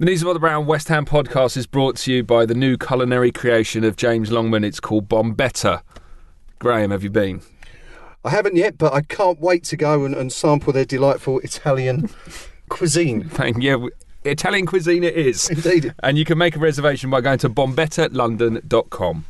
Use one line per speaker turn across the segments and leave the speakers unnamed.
The Knees Up Mother Brown West Ham podcast is brought to you by the new culinary creation of James Longman. It's called Bombetta. Graeme, have you been?
I haven't yet, but I can't wait to go and, and sample their delightful Italian cuisine.
Thank yeah, Italian cuisine it is.
Indeed.
And you can make a reservation by going to bombettalondon.com.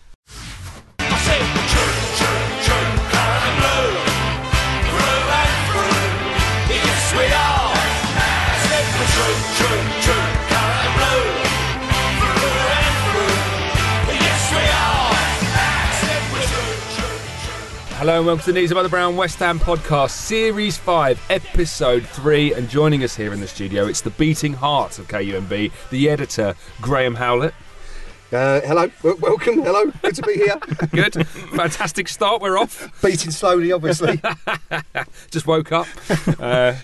Hello and welcome to the Knees Up Mother Brown West Ham podcast, Series 5, Episode 3. And joining us here in the studio, it's the beating heart of KUMB, the editor, Graeme Howlett.
Uh, hello, w- welcome, hello, good to be here.
Good. Fantastic start. We're off.
Beating slowly, obviously.
Just woke up. Uh,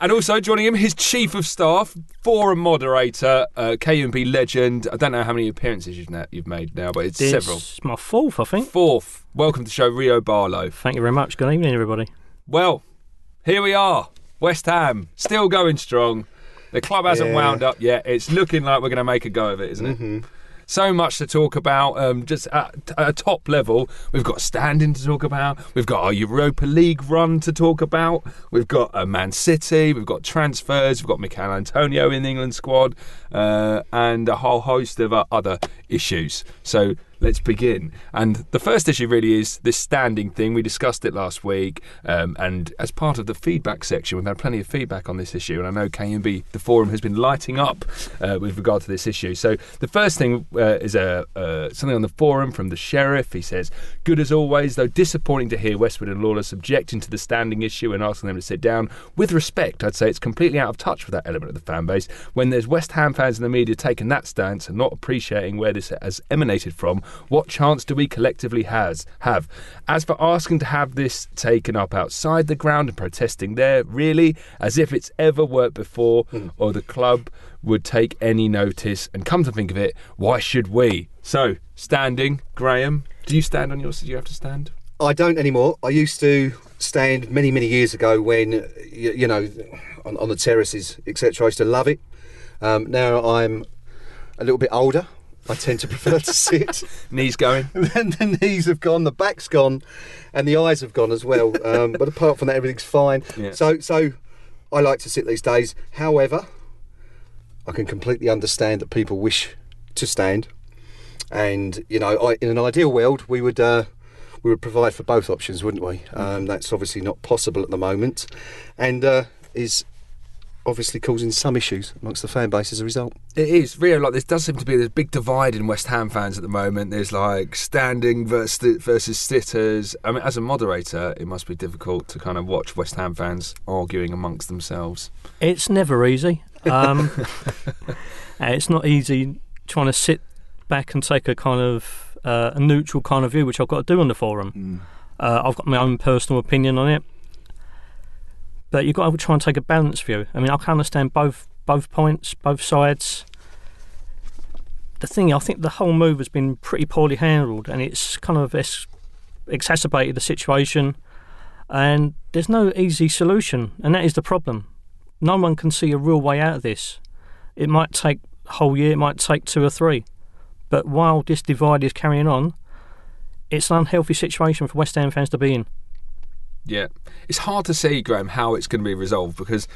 and also joining him, his chief of staff, forum moderator, uh, KUMB legend. I don't know how many appearances you've, na- you've made now, but it's
It's
several.
my fourth, I think.
Fourth. Welcome to the show, Rio Barlow.
Thank you very much. Good evening, everybody.
Well, here we are. West Ham, still going strong. The club hasn't
Yeah.
wound up yet. It's looking like we're going to make a go of it, isn't it? So much to talk about. Um, just at, a top level, we've got standing to talk about. We've got our Europa League run to talk about. We've got uh, Man City. We've got transfers. We've got Michail Antonio in the England squad, uh, and a whole host of uh, other issues. So let's begin. And the first issue really is this standing thing. We discussed it last week, um, and as part of the feedback section, we've had plenty of feedback on this issue. And I know KUMB, the forum, has been lighting up uh, with regard to this issue. So the first thing uh, is a uh, something on the forum from the sheriff. He says, "Good as always, though disappointing to hear Westwood and Lawless objecting to the standing issue and asking them to sit down. With respect, I'd say it's completely out of touch with that element of the fan base. When there's West Ham fans in the media taking that stance and not appreciating where this has emanated from, what chance do we collectively has have? As for asking to have this taken up outside the ground and protesting there, really, as if it's ever worked before, or the club would take any notice. And come to think of it, why should we? So, standing, Graeme. Do you stand on yours? Do you have to stand?
I don't anymore. I used to stand many, many years ago when, you, you know, on, on the terraces, etc. I used to love it. Um, now I'm a little bit older. I tend to prefer to sit.
Knees going.
then the knees have gone, the back's gone, and the eyes have gone as well. Um, but apart from that, everything's fine. So, so I like to sit these days. However, I can completely understand that people wish to stand, and you know, I, in an ideal world, we would. Uh, we would provide for both options, wouldn't we? Um, that's obviously not possible at the moment, and uh, is obviously causing some issues amongst the fan base as a result.
It is Rio. Like there does seem to be this big divide in West Ham fans at the moment. There's like standing versus versus sitters. I mean, as a moderator, it must be difficult to kind of watch West Ham fans arguing amongst themselves.
It's never easy. Um, it's not easy trying to sit back and take a kind of uh, a neutral kind of view, which I've got to do on the forum. Uh, I've got my own personal opinion on it, but you've got to try and take a balanced view. I mean, I can understand both both points, both sides. The thing, I think the whole move has been pretty poorly handled, and it's kind of exacerbated the situation. And there's no easy solution, and that is the problem. No one can see a real way out of this. It might take a whole year, it might take two or three. But while this divide is carrying on, it's an unhealthy situation for West Ham fans to be in.
Yeah, it's hard to see, Graeme, how it's going to be resolved because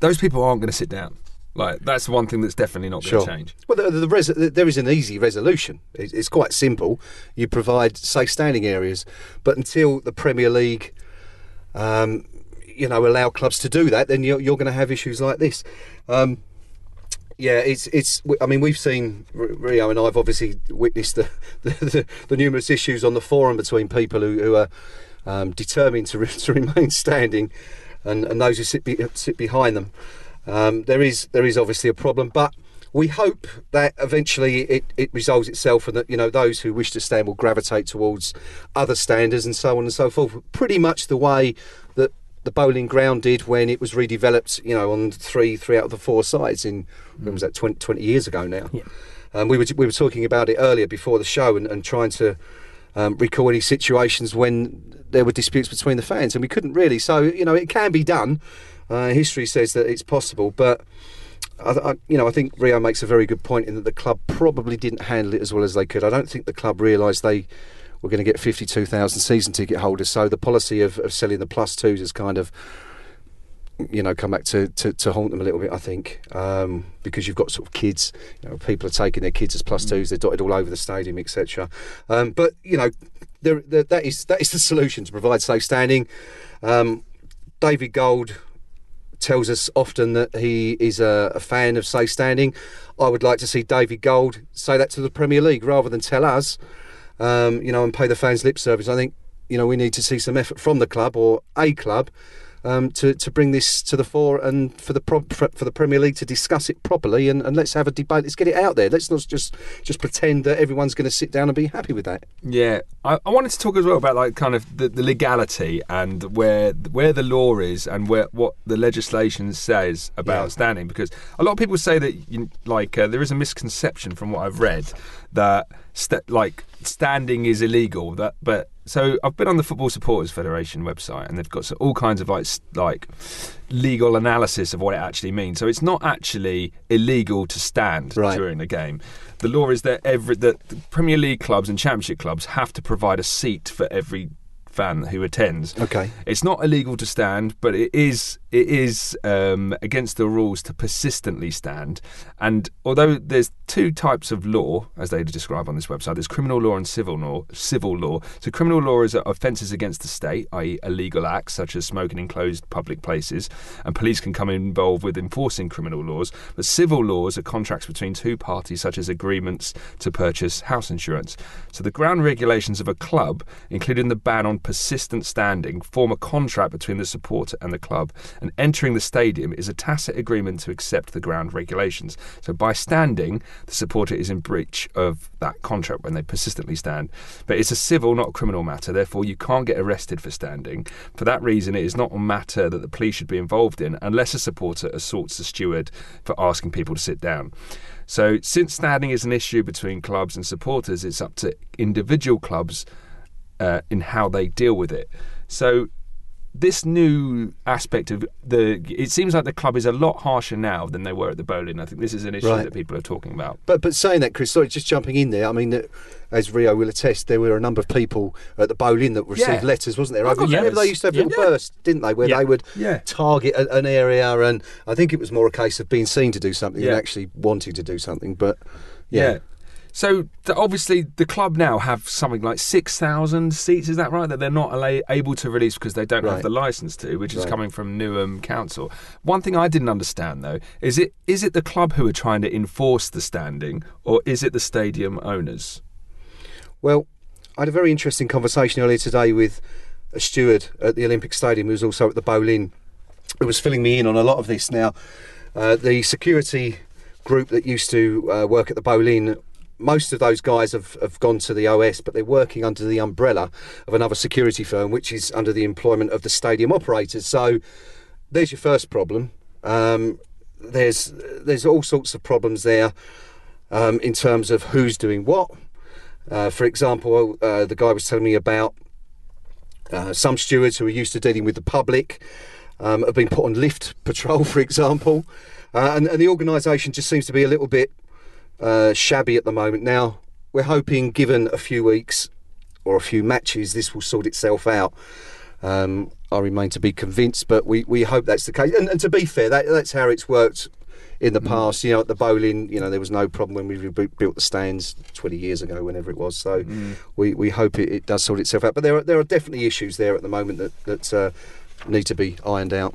those people aren't going to sit down. Like that's the one thing that's definitely not going to change.
Well, the, the res- there is an easy resolution. It's, it's quite simple. You provide safe standing areas, but until the Premier League, um, you know, allow clubs to do that, then you're, you're going to have issues like this. Um, yeah, it's it's. I mean, we've seen Rio and I've obviously witnessed the the, the, the numerous issues on the forum between people who, who are um, determined to, re- to remain standing, and, and those who sit be, sit behind them. Um, there is there is obviously a problem, but we hope that eventually it, it resolves itself, and that you know those who wish to stand will gravitate towards other standards and so on and so forth. Pretty much the way that the Boleyn Ground did when it was redeveloped, you know, on three three out of the four sides in when was that 20, 20 years ago now.
Yeah.
Um, we were we were talking about it earlier before the show and, and trying to um, recall any situations when there were disputes between the fans, and we couldn't really. So you know, it can be done. Uh, history says that it's possible, but I, I, you know, I think Rio makes a very good point in that the club probably didn't handle it as well as they could. I don't think the club realised they were going to get 52,000 season ticket holders. So the policy of, of selling the plus twos has kind of, you know, come back to, to, to haunt them a little bit. I think um, because you've got sort of kids, you know, people are taking their kids as plus twos. They're dotted all over the stadium, etc. Um, but you know, there, there, that is that is the solution to provide safe standing. Um, David Gold tells us often that he is a, a fan of safe standing. I would like to see David Gold say that to the Premier League rather than tell us, um, you know, and pay the fans lip service. I think, you know, we need to see some effort from the club or a club um, to, to bring this to the fore and for the pro- for the Premier League to discuss it properly and, and let's have a debate. Let's get it out there. Let's not just just pretend that everyone's going to sit down and be happy with that.
Yeah, I, I wanted to talk as well about like kind of the, the legality and where where the law is and where what the legislation says about
Yeah.
standing because a lot of people say that you, like uh, there is a misconception from what I've read that st- like standing is illegal that but so I've been on the Football Supporters Federation website and they've got all kinds of like like legal analysis of what it actually means. So it's not actually illegal to stand
Right.
during the game. The law is that every that the Premier League clubs and Championship clubs have to provide a seat for every fan who attends.
Okay.
It's not illegal to stand, but it is it is um, against the rules to persistently stand. And although there's two types of law, as they describe on this website, there's criminal law and civil law. Civil law. So criminal law is offences against the state, i.e., illegal acts such as smoking in closed public places, and police can come involved with enforcing criminal laws. But civil laws are contracts between two parties, such as agreements to purchase house insurance. So the ground regulations of a club, including the ban on persistent standing, form a contract between the supporter and the club, entering the stadium is a tacit agreement to accept the ground regulations. So by standing, the supporter is in breach of that contract when they persistently stand. But it's a civil, not a criminal matter, therefore you can't get arrested for standing. For that reason, it is not a matter that the police should be involved in unless a supporter assaults the steward for asking people to sit down. So, since standing is an issue between clubs and supporters, it's up to individual clubs uh, in how they deal with it. So, this new aspect of the it seems like the club is a lot harsher now than they were at the Boleyn. I think this is an issue
Right.
that people are talking about.
But but saying that, Chris, sorry, just jumping in there. I mean, as Rio will attest, there were a number of people at the Boleyn that received
Yeah.
letters, wasn't there?
I
remember
letters.
they used to have
Yeah.
little bursts, didn't they, where
Yeah.
they would
Yeah.
target a, an area, and I think it was more a case of being seen to do something
Yeah.
than actually wanting to do something. But yeah,
Yeah. So obviously the club now have something like six thousand seats. Is that right? That they're not able to release because they don't have the license to, which is coming from Newham Council. One thing I didn't understand though is it is it the club who are trying to enforce the standing, or is it the stadium owners?
Well, I had a very interesting conversation earlier today with a steward at the Olympic Stadium who was also at the Boleyn, who was filling me in on a lot of this. Now, uh, the security group that used to uh, work at the Boleyn, most of those guys have, have gone to the OS, but they're working under the umbrella of another security firm, which is under the employment of the stadium operators. So there's your first problem. Um, there's there's all sorts of problems there um, in terms of who's doing what. Uh, for example, uh, the guy was telling me about uh, some stewards who are used to dealing with the public um, have been put on lift patrol, for example, uh, and, and the organisation just seems to be a little bit uh, shabby at the moment. Now, we're hoping, given a few weeks or a few matches, this will sort itself out. Um, I remain to be convinced, but we, we hope that's the case. And, and to be fair, that, that's how it's worked in the past. You know, at the Boleyn, you know, there was no problem when we built the stands 20 years ago, whenever it was. So we, we hope it, it does sort itself out. But there are, there are definitely issues there at the moment that, that uh, need to be ironed out.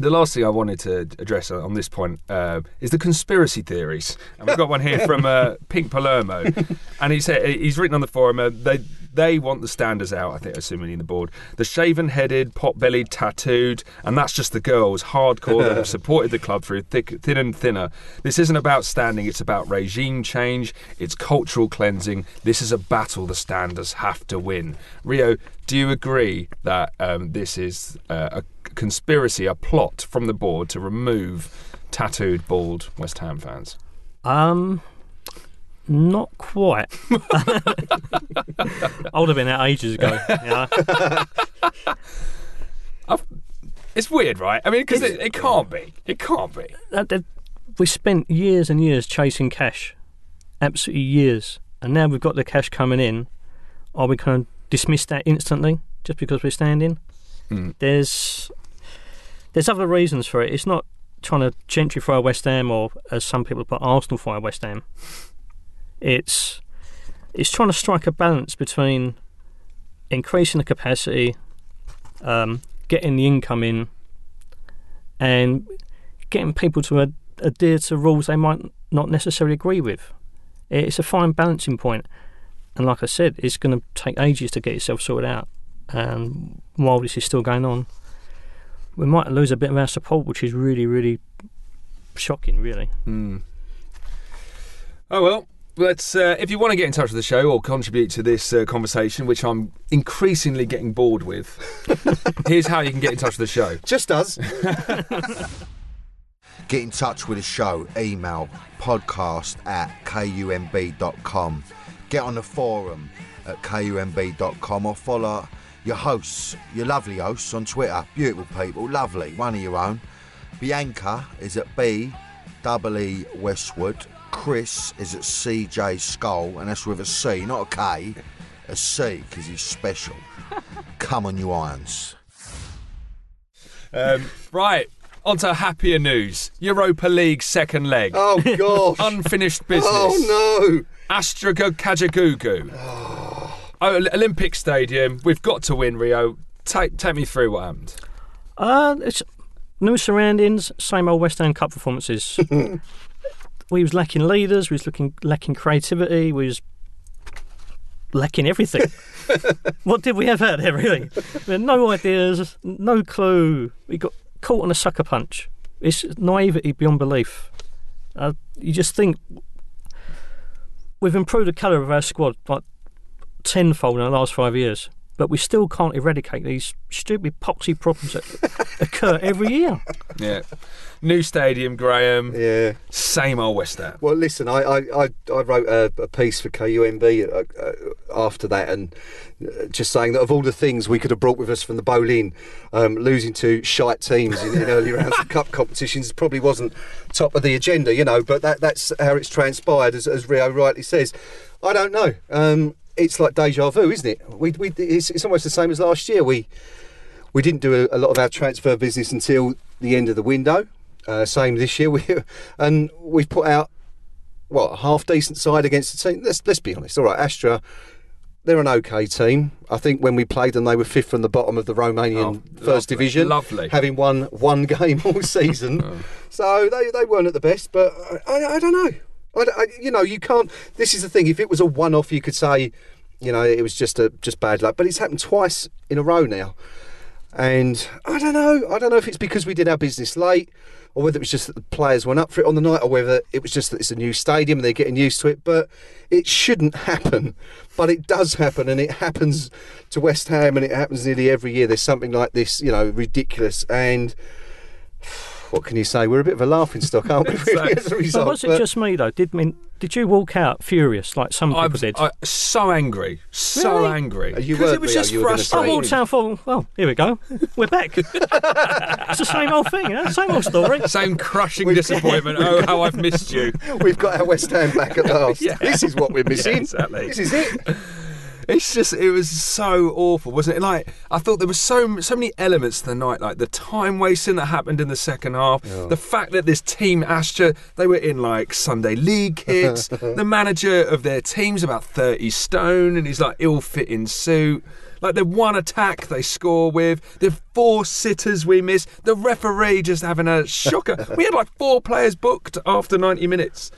The last thing I wanted to address on this point uh, is the conspiracy theories, and we've got one here from uh, Pink Palermo, and he said he's written on the forum uh, they they want the standards out. I think, assuming in the board, the shaven-headed, pot-bellied, tattooed, and that's just the girls, hardcore that have supported the club through thick, thin and thinner. This isn't about standing; it's about regime change. It's cultural cleansing. This is a battle the standards have to win. Rio, do you agree that um, this is uh, a conspiracy, a plot from the board to remove tattooed, bald West Ham fans?
Um, not quite. I would have been out ages ago. You know?
It's weird, right? I mean, because it, it can't be. It can't be.
Uh, they've, we spent years and years chasing cash, absolutely years, and now we've got the cash coming in. Are we going to dismiss that instantly just because we're standing?
Hmm.
There's there's other reasons for it. It's not trying to gentrify West Ham or, as some people put, Arsenal fire West Ham. It's it's trying to strike a balance between increasing the capacity, um, getting the income in, and getting people to ad- adhere to rules they might not necessarily agree with. It's a fine balancing point, and like I said, it's going to take ages to get itself sorted out. And while this is still going on, we might lose a bit of our support, which is really, really shocking. Really,
Hmm. Oh well. Let's. Uh, if you want to get in touch with the show or contribute to this uh, conversation, which I'm increasingly getting bored with, here's how you can get in touch with the show.
Just us.
Get in touch with the show, email podcast at kumb.com. Get on the forum at kumb.com or follow your hosts, your lovely hosts on Twitter. Beautiful people, lovely, one of your own. Bianca is at B double E Westwood. Chris is at CJ Skull, and that's with a C, not a K, a C, because he's special. Come on, you irons.
Um, right. On to happier news. Europa League second leg.
Oh gosh.
Unfinished business.
oh no.
Astraga Kajagoogoo. Oh, Olympic Stadium. We've got to win Rio. Take take me through what happened.
uh, it's new surroundings, same old West Ham Cup performances. we was lacking leaders. We was looking lacking creativity. We was lacking everything. what did we have out there really? We had no ideas, no clue. We got caught on a sucker punch. It's naivety beyond belief. Uh, you just think we've improved the colour of our squad like tenfold in the last five years, but we still can't eradicate these stupid poxy problems that occur every year.
Yeah. New stadium, Graeme.
Yeah.
Same old West Ham.
Well, listen, I I, I, I wrote a, a piece for KUMB uh, uh, after that, and uh, just saying that of all the things we could have brought with us from the Boleyn, um, losing to shite teams in, in early rounds of cup competitions probably wasn't top of the agenda, you know. But that that's how it's transpired, as, as Rio rightly says. I don't know. Um, it's like deja vu, isn't it? We, we it's, it's almost the same as last year. We we didn't do a, a lot of our transfer business until the end of the window. Uh, same this year. We and we've put out what a half decent side against the team. Let's let's be honest. All right, Astra, they're an okay team. I think when we played them, they were fifth from the bottom of the Romanian
Oh,
first
lovely,
division,
lovely.
having won one game all season.
Oh.
So they they weren't at the best, but I, I, I don't know. I, I- you know, you can't. This is the thing. If it was a one-off, you could say, you know, it was just a just bad luck. But it's happened twice in a row now. And I don't know. I don't know if it's because we did our business late, or whether it was just that the players went up for it on the night, or whether it was just that it's a new stadium and they're getting used to it. But it shouldn't happen. But it does happen, and it happens to West Ham, and it happens nearly every year. There's something like this, you know, ridiculous. And what can you say? We're a bit of a laughing stock, aren't we? really, as a
So
result.
was it
But-
just me though? Did mean did you walk out furious like some people
I'm
did?
I, so angry. So
Really?
angry.
Uh,
because it was
uh,
just
you were.
I
frustrating.
walked out and thought, well, here we go. We're back. it's the same old thing, you know, same old story.
Same crushing disappointment. Oh, how I've missed you.
We've got our West Ham back at last.
Yeah.
This is what we're missing.
Yeah, exactly.
This is it.
It's just, it was so awful, wasn't it? Like, I thought there were so so many elements to the night, like the time wasting that happened in the second half, the fact that this team, Astra, they were in like Sunday league kits. the manager of their team's about 30 stone and he's like ill fitting suit. Like, the one attack they score with, the four sitters we miss, the referee just having a shocker. we had like four players booked after 90 minutes.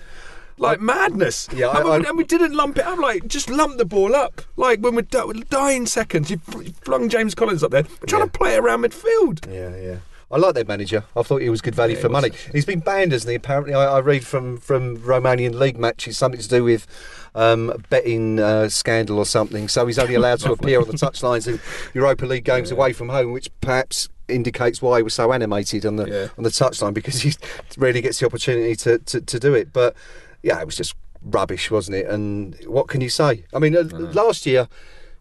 Like madness.
Yeah, I-
and, we,
I-
and we didn't lump it up. Like, just lump the ball up. Like when we're dying seconds, you flung James Collins up there. We're trying
Yeah.
to play around midfield.
Yeah, yeah. I like their manager. I thought he was good value
Yeah,
for money. He's been banned, hasn't he? Apparently, I, I read from from Romanian league matches something to do with um, betting uh, scandal or something. So he's only allowed to appear on the touchlines in Europa League games away from home, which perhaps indicates why he was so animated on the
Yeah.
on the touchline because he really gets the opportunity to, to, to do it. But yeah, it was just rubbish, wasn't it? And what can you say? I mean, uh, last year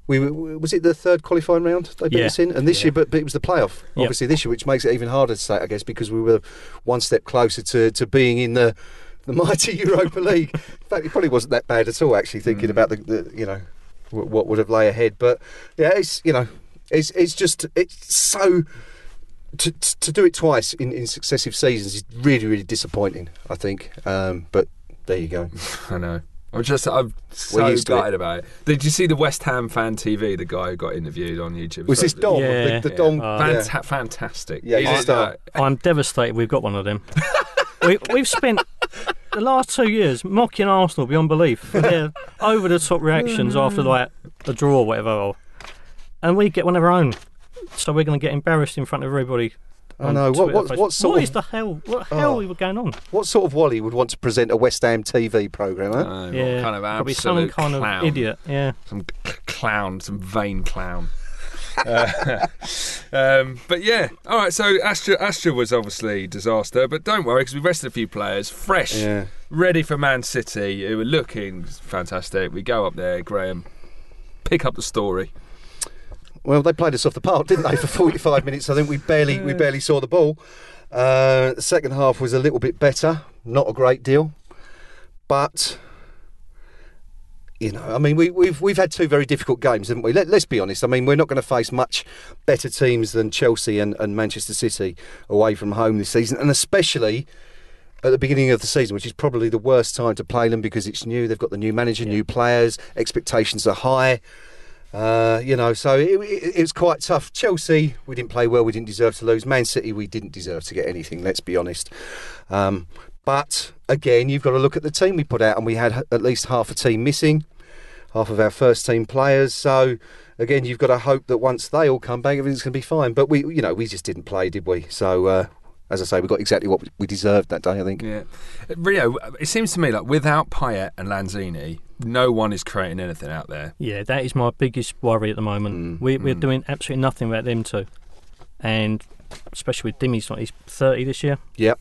we was it the third qualifying round they beat
Yeah.
us in, and this year, but, but it was the playoff.
Yep.
Obviously, this year, which makes it even harder to say, I guess, because we were one step closer to, to being in the the mighty Europa League. In fact, it probably wasn't that bad at all. Actually, thinking about the, the you know wh- what would have lay ahead, but yeah, it's you know it's it's just it's so. To, to do it twice in, in successive seasons is really really disappointing. I think, um, but there you go.
I know. I'm just, I'm so
We're used to it.
gutted about it. Did you see the West Ham fan TV? The guy who got interviewed on YouTube.
Was this Dom?
Yeah.
The, the Dom?
Uh,
yeah.
Fanta- fantastic.
Yeah, he's a
did,
star.
uh,
I'm devastated we've got one of them. we, we've spent the last two years mocking Arsenal beyond belief for their over the top reactions after like a draw or whatever. Or, and we get one of our own. So we're going to get embarrassed in front of everybody.
I
on
know. What,
Twitter,
what,
Facebook.
what sort
What
of
is the hell? What the hell
Oh.
is going on?
What sort of Wally would want to present a West Ham TV programme? Huh?
uh, what
yeah,
kind of
probably some
absolute
kind
clown.
of idiot. Yeah.
some c- clown, some vain clown. Uh, um, but yeah, all right. So Astra, Astra was obviously disaster, but don't worry because we rested a few players, fresh,
Yeah.
ready for Man City, who were looking fantastic. We go up there, Graeme, pick up the story.
Well, they played us off the park, didn't they? For 45 minutes, I think we barely we barely saw the ball. Uh, the second half was a little bit better, not a great deal, but you know, I mean, we, we've we've had two very difficult games, haven't we? Let, let's be honest. I mean, we're not going to face much better teams than Chelsea and, and Manchester City away from home this season, and especially at the beginning of the season, which is probably the worst time to play them because it's new. They've got the new manager, new players, expectations are high. Uh, you know, so it, it, it was quite tough. Chelsea, we didn't play well. We didn't deserve to lose. Man City, we didn't deserve to get anything. Let's be honest. Um, but again, you've got to look at the team we put out, and we had at least half a team missing, half of our first team players. So again, you've got to hope that once they all come back, everything's going to be fine. But we, you know, we just didn't play, did we? So. Uh, as I say, we got exactly what we deserved that day. I think.
Yeah, Rio. It seems to me like without Payet and Lanzini, no one is creating anything out there.
Yeah, that is my biggest worry at the moment.
Mm,
we, we're
mm.
doing absolutely nothing about them two, and especially with Dimmy's not he's thirty this year.
Yep.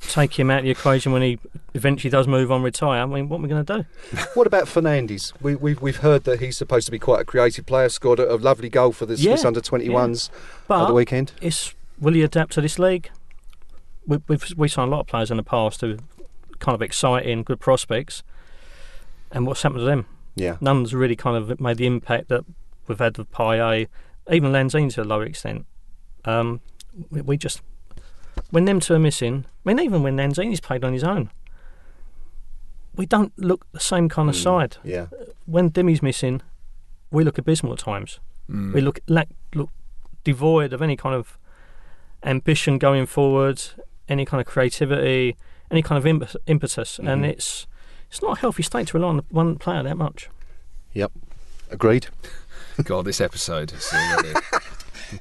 Take him out of the equation when he eventually does move on, retire. I mean, what are we going to do?
What about Fernandes? We, we've we've heard that he's supposed to be quite a creative player. Scored a, a lovely goal for the
Yeah,
Swiss under twenty ones at the weekend.
it's will he adapt to this league? We, we've we signed a lot of players in the past who are kind of exciting, good prospects, and what's happened to them?
Yeah.
None's really kind of made the impact that we've had with Payet, even Lanzini to a lower extent. Um, we, we just when them two are missing. I mean, even when Lanzini's played on his own, we don't look the same kind of
Mm.
side.
Yeah.
When Dimmy's missing, we look abysmal at times.
Mm.
We look lack look devoid of any kind of ambition going forward, any kind of creativity, any kind of imp- impetus, and
Mhm.
it's it's not a healthy state to rely on one player that much.
Yep, agreed.
God, this episode is already.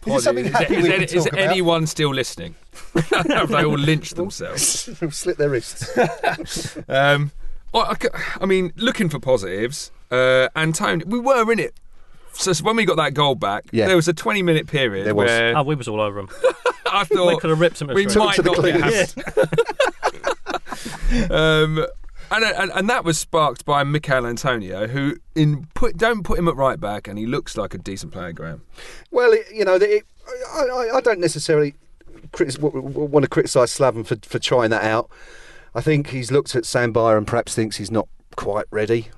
Is something happy
is,
we
is- is
talk about?
anyone still listening? Have they all lynched themselves?
Slit their wrists.
Um, well, I, c- I mean, looking for positives, uh, Antonio, we were in it. So when we got that goal back,
Yeah.
there was a 20 minute period
There was.
where
Oh, we was all over him.
I
we
thought
could have ripped him. to
we might
to the
not get
cleaners.
um, and, and and that was sparked by Michail Antonio, who in put don't put him at right back, and he looks like a decent player, Graeme.
Well, it, you know, it, I, I, I don't necessarily critis- w- w- want to criticise Slaven for, for trying that out. I think he's looked at Sam Byram and perhaps thinks he's not quite ready.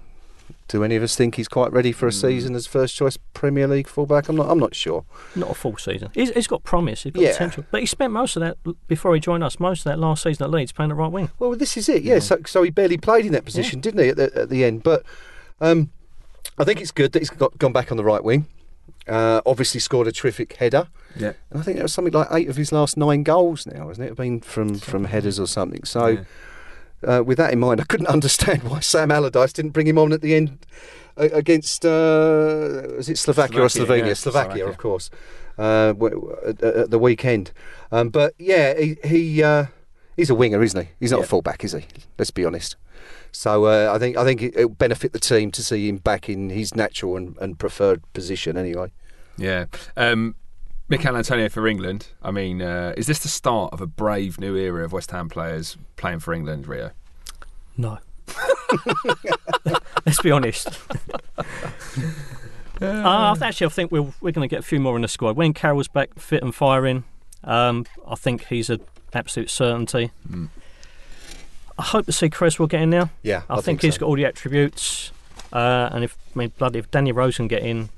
Do any of us think he's quite ready for a
Mm.
season as first choice Premier League fullback? I'm not. I'm not sure.
Not a full season. He's, he's got promise. He's got
Yeah.
potential. But he spent most of that before he joined us. Most of that last season at Leeds playing at right wing.
Well, this is it. Yeah. So, so he barely played in that position, didn't he, at the, at the end? But um, I think it's good that he's got, gone back on the right wing. Uh, obviously, scored a terrific header.
Yeah.
And I think that was something like eight of his last nine goals now, hasn't it? Been from from headers or something. So, uh, with that in mind, I couldn't understand why Sam Allardyce didn't bring him on at the end uh, against uh, was it Slovakia, or Slovenia?
yeah,
Slovakia,
Slovakia.
of course. Uh, at, at the weekend, um, but yeah, he, he uh, he's a winger, isn't he? He's not
Yeah.
a fullback, is he? Let's be honest. So uh, I think I think it, it'll benefit the team to see him back in his natural and, and preferred position. Anyway,
Yeah. Um, Michail Antonio for England. I mean, uh, is this the start of a brave new era of West Ham players playing for England, Rio?
No. Let's be honest. Uh, actually, I think we'll, we're going to get a few more in the squad. When Carroll's back fit and firing, um, I think he's an absolute certainty. I hope to see Cresswell get in now.
Yeah,
I,
I
think,
think
he's
so.
got all the attributes. Uh, and if I mean, bloody, if Danny Rose can get in,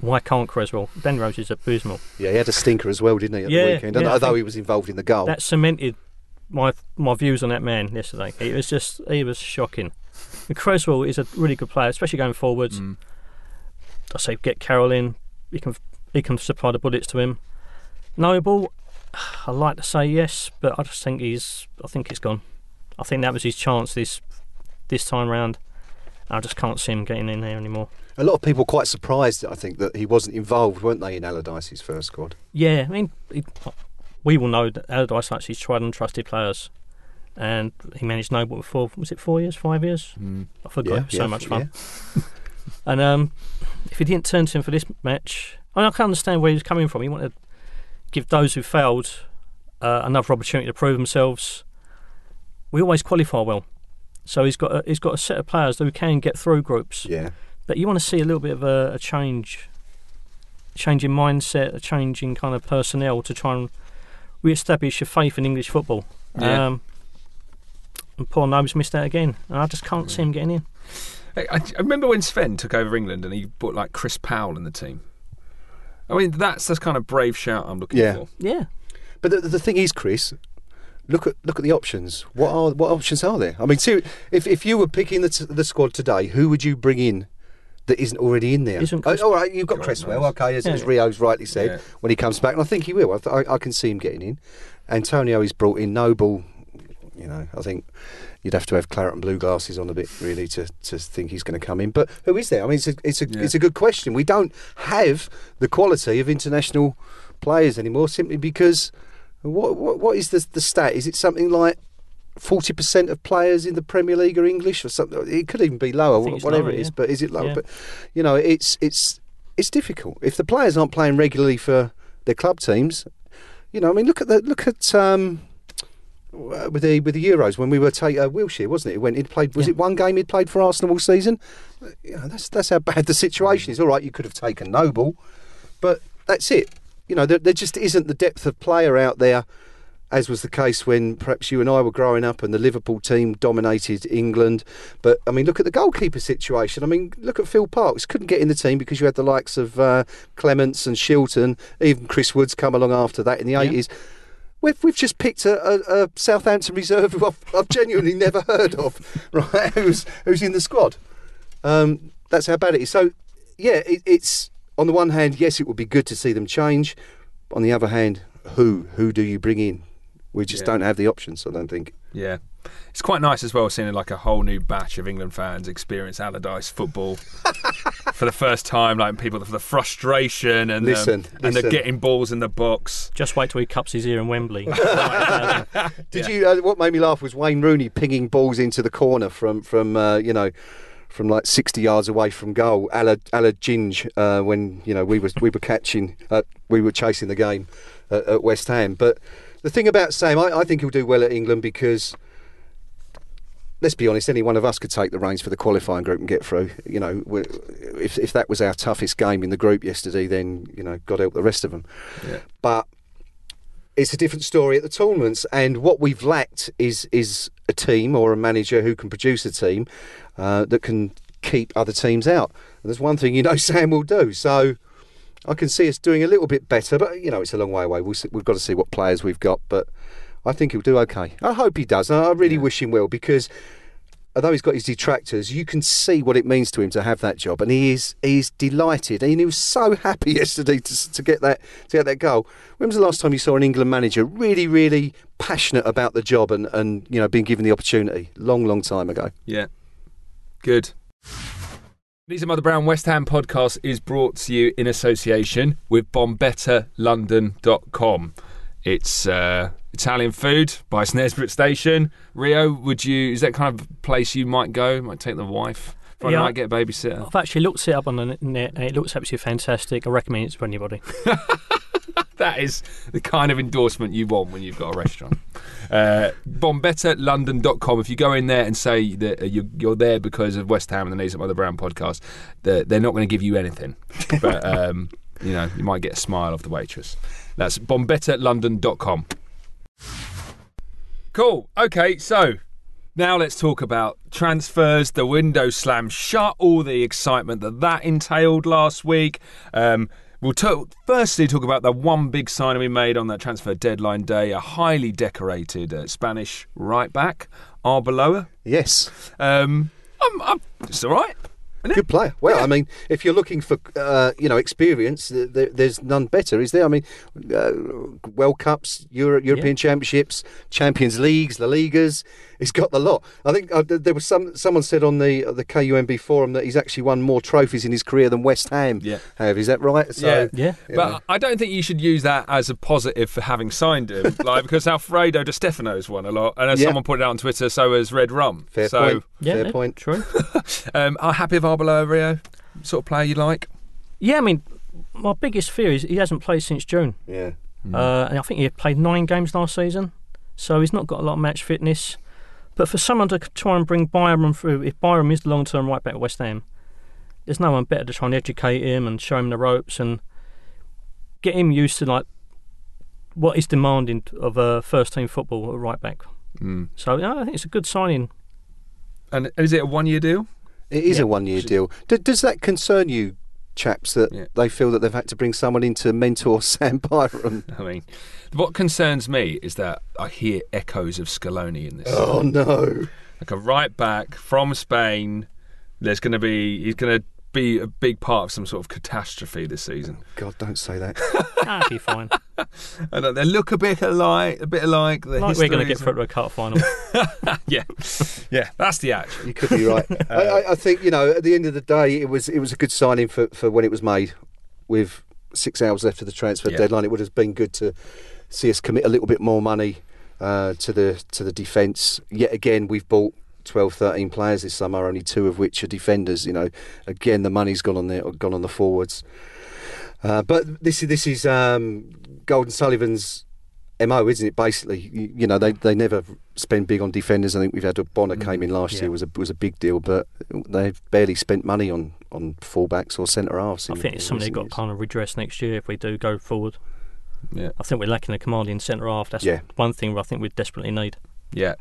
why can't Cresswell? Danny Rose is abysmal.
Yeah, he had a stinker as well, didn't he, at
Yeah,
the weekend?
yeah,
Although he was involved in the goal.
That cemented my my views on that man yesterday. It was just he was shocking. And Cresswell is a really good player, especially going forwards.
Mm.
I say get Carroll in. He can he can supply the bullets to him. Noble, I like to say yes, but I just think he's I think he's gone. I think that was his chance this this time round. I just can't see him getting in there anymore.
A lot of people quite surprised, I think, that he wasn't involved, weren't they, in Allardyce's first squad?
Yeah, I mean, he, we will know that Allardyce likes his tried and trusted players, and he managed Noble for was it four years, five years?
Mm.
I forgot.
Yeah,
so
yeah,
much fun. And um, if he didn't turn to him for this match, I, mean, I can understand where he's coming from. He wanted to give those who failed uh, another opportunity to prove themselves. We always qualify well, so he's got a, he's got a set of players who can get through groups.
Yeah.
But you want to see a little bit of a, a change, change in mindset, a change in kind of personnel to try and re-establish your faith in English football.
Yeah.
Um, and poor Nobes missed out again, and I just can't see him getting in.
I, I I remember when Sven took over England and he brought like Chris Powell in the team. I mean, that's the kind of brave shout I'm looking
Yeah.
for.
Yeah,
But the, the thing is, Chris, look at look at the options. What are what options are there? I mean, ser- if if you were picking the, t- the squad today, who would you bring in that isn't already in there?
Isn't
Oh, all right, you've got
God
Cresswell,
knows.
okay, as,
Yeah.
as Rio's rightly said
Yeah.
when he comes back, and I think he will. I, th- I, I can see him getting in. Antonio is brought in. Noble, you know, I think you'd have to have claret and blue glasses on a bit really to, to think he's going to come in. But who is there? I mean, it's a it's a
Yeah.
it's a good question. We don't have the quality of international players anymore simply because what what, what is the the stat? Is it something like? Forty percent of players in the Premier League are English, or something. It could even be lower,
I think it's
whatever
lower,
it is.
yeah.
But is it lower?
Yeah.
But you know, it's it's it's difficult if the players aren't playing regularly for their club teams. You know, I mean, look at the look at um, with the with the Euros when we were take uh, Wilshere, wasn't it? He went he played. Was
Yeah.
it one game he'd played for Arsenal all season? You know, that's that's how bad the situation is. All right, you could have taken Noble, but that's it. You know, there, there just isn't the depth of player out there. As was the case when perhaps you and I were growing up and the Liverpool team dominated England. But, I mean, look at the goalkeeper situation. I mean, look at Phil Parkes. Couldn't get in the team because you had the likes of uh, Clemence and Shilton, even Chris Woods come along after that in the 80s. We've, we've just picked a, a, a Southampton reserve who I've, I've genuinely never heard of, right? Who's who's in the squad? Um, that's how bad it is. So, yeah, it, it's on the one hand, yes, it would be good to see them change. On the other hand, who who do you bring in? We just
Yeah.
don't have the options. I don't think.
Yeah. It's quite nice as well seeing like a whole new batch of England fans experience Allardyce football for the first time. Like people for the frustration and
Listen,
the, and the
listen.
getting balls in the box.
just wait till he cups his ear in Wembley.
Did you? Uh, what made me laugh was Wayne Rooney pinging balls into the corner from from uh, you know from like sixty yards away from goal, a la, a la Ginge, uh, when you know we was we were catching, uh, we were chasing the game at, at West Ham. But the thing about Sam, I, I think he'll do well at England because. Let's be honest. Any one of us could take the reins for the qualifying group and get through. You know, if if that was our toughest game in the group yesterday, then you know, God help the rest of them.
Yeah.
But it's a different story at the tournaments, and what we've lacked is is a team or a manager who can produce a team uh, that can keep other teams out. And there's one thing you know Sam will do. So I can see us doing a little bit better, but you know it's a long way away. We'll see, we've got to see what players we've got, but I think he'll do okay. I hope he does. I I really wish him well because. Although he's got his detractors, you can see what it means to him to have that job, and he is he's delighted, and he was so happy yesterday to, to get that to get that goal. When was the last time you saw an England manager really, really passionate about the job and, and you know being given the opportunity? Long, long time ago.
Yeah. Good. Are Mother Brown West Ham podcast is brought to you in association with bombettalondon.com. It's uh, Italian food by Snaresbrook Station. Rio, would you? Is that kind of place you might go? Might take the wife. Friday
Yeah.
night, get a babysitter.
I've actually looked it up on the net and it looks absolutely fantastic. I recommend it to anybody.
that is the kind of endorsement you want when you've got a restaurant. Uh, BombettaLondon.com. If you go in there and say that uh, you're, you're there because of West Ham and the Knees Up Mother Brown podcast, they're, they're not going to give you anything. But, um, you know, you might get a smile off the waitress. That's BombettaLondon.com. Cool. Okay, so now let's talk about transfers. The window slam shut. All the excitement that that entailed last week. Um, we'll to- firstly talk about the one big signing we made on that transfer deadline day. A highly decorated uh, Spanish right back, Arbeloa.
Yes,
Um, I'm, I'm, it's all right.
good player. Well, I mean, if you're looking for uh, you know experience, th- th- there's none better, is there? I mean, uh, World Cups, Euro- European Championships, Champions Leagues, La Ligas. He's got the lot. I think uh, there was some someone said on the the KUMB forum that he's actually won more trophies in his career than West Ham
Yeah.
have. Is that right? So,
Yeah.
you
But
know.
I don't think you should use that as a positive for having signed him, like because Alfredo Di Stefano's won a lot, and as
Yeah.
someone put it out on Twitter, so has Red Rum.
fair
so,
point.
Yeah,
fair
yeah,
point.
True.
Um, are happy with Arbeloa, Rio? Sort of player you like?
Yeah, I mean, my biggest fear is he hasn't played since June.
Yeah.
Uh, and I think he played nine games last season, so he's not got a lot of match fitness. But for someone to try and bring Byram through, if Byram is the long term right back at West Ham, there's no one better to try and educate him and show him the ropes and get him used to like what is demanding of a first team football at right back.
Mm.
So yeah, I think it's a good signing.
And is it a one year deal?
It is
Yeah.
a one year deal. Does that concern you, chaps, that
Yeah.
they feel that they've had to bring someone in to mentor Sam Byram?
I mean, what concerns me is that I hear echoes of Scaloni in this.
Oh, no.
Like a right back from Spain. There's going to be he's going to be a big part of some sort of catastrophe this season.
God, don't say that.
That'd be fine.
I don't, they look a bit alike, a bit alike. The
like we're going to
histories
get through to a cut final.
yeah, yeah, that's the action.
You could be right. I, I, I think you know. At the end of the day, it was it was a good signing for, for when it was made. With six hours left of the transfer
Yeah.
deadline, it would have been good to see us commit a little bit more money uh, to the to the defence. Yet again, we've bought 12, 13 players this summer, only two of which are defenders. You know, again, the money's gone on the gone on the forwards. Uh, but this is this is um, Golden Sullivan's mo, isn't it? Basically, you, you know, they they never spend big on defenders. I think we've had Ogbonna came in last
yeah.
year was a was a big deal, but they've barely spent money on on fullbacks or centre halves.
I think it's
in
something they've got to kind of redress next year if we do go forward.
Yeah,
I think we're lacking a commanding centre half. That's
Yeah.
one thing I think we desperately need.
yeah.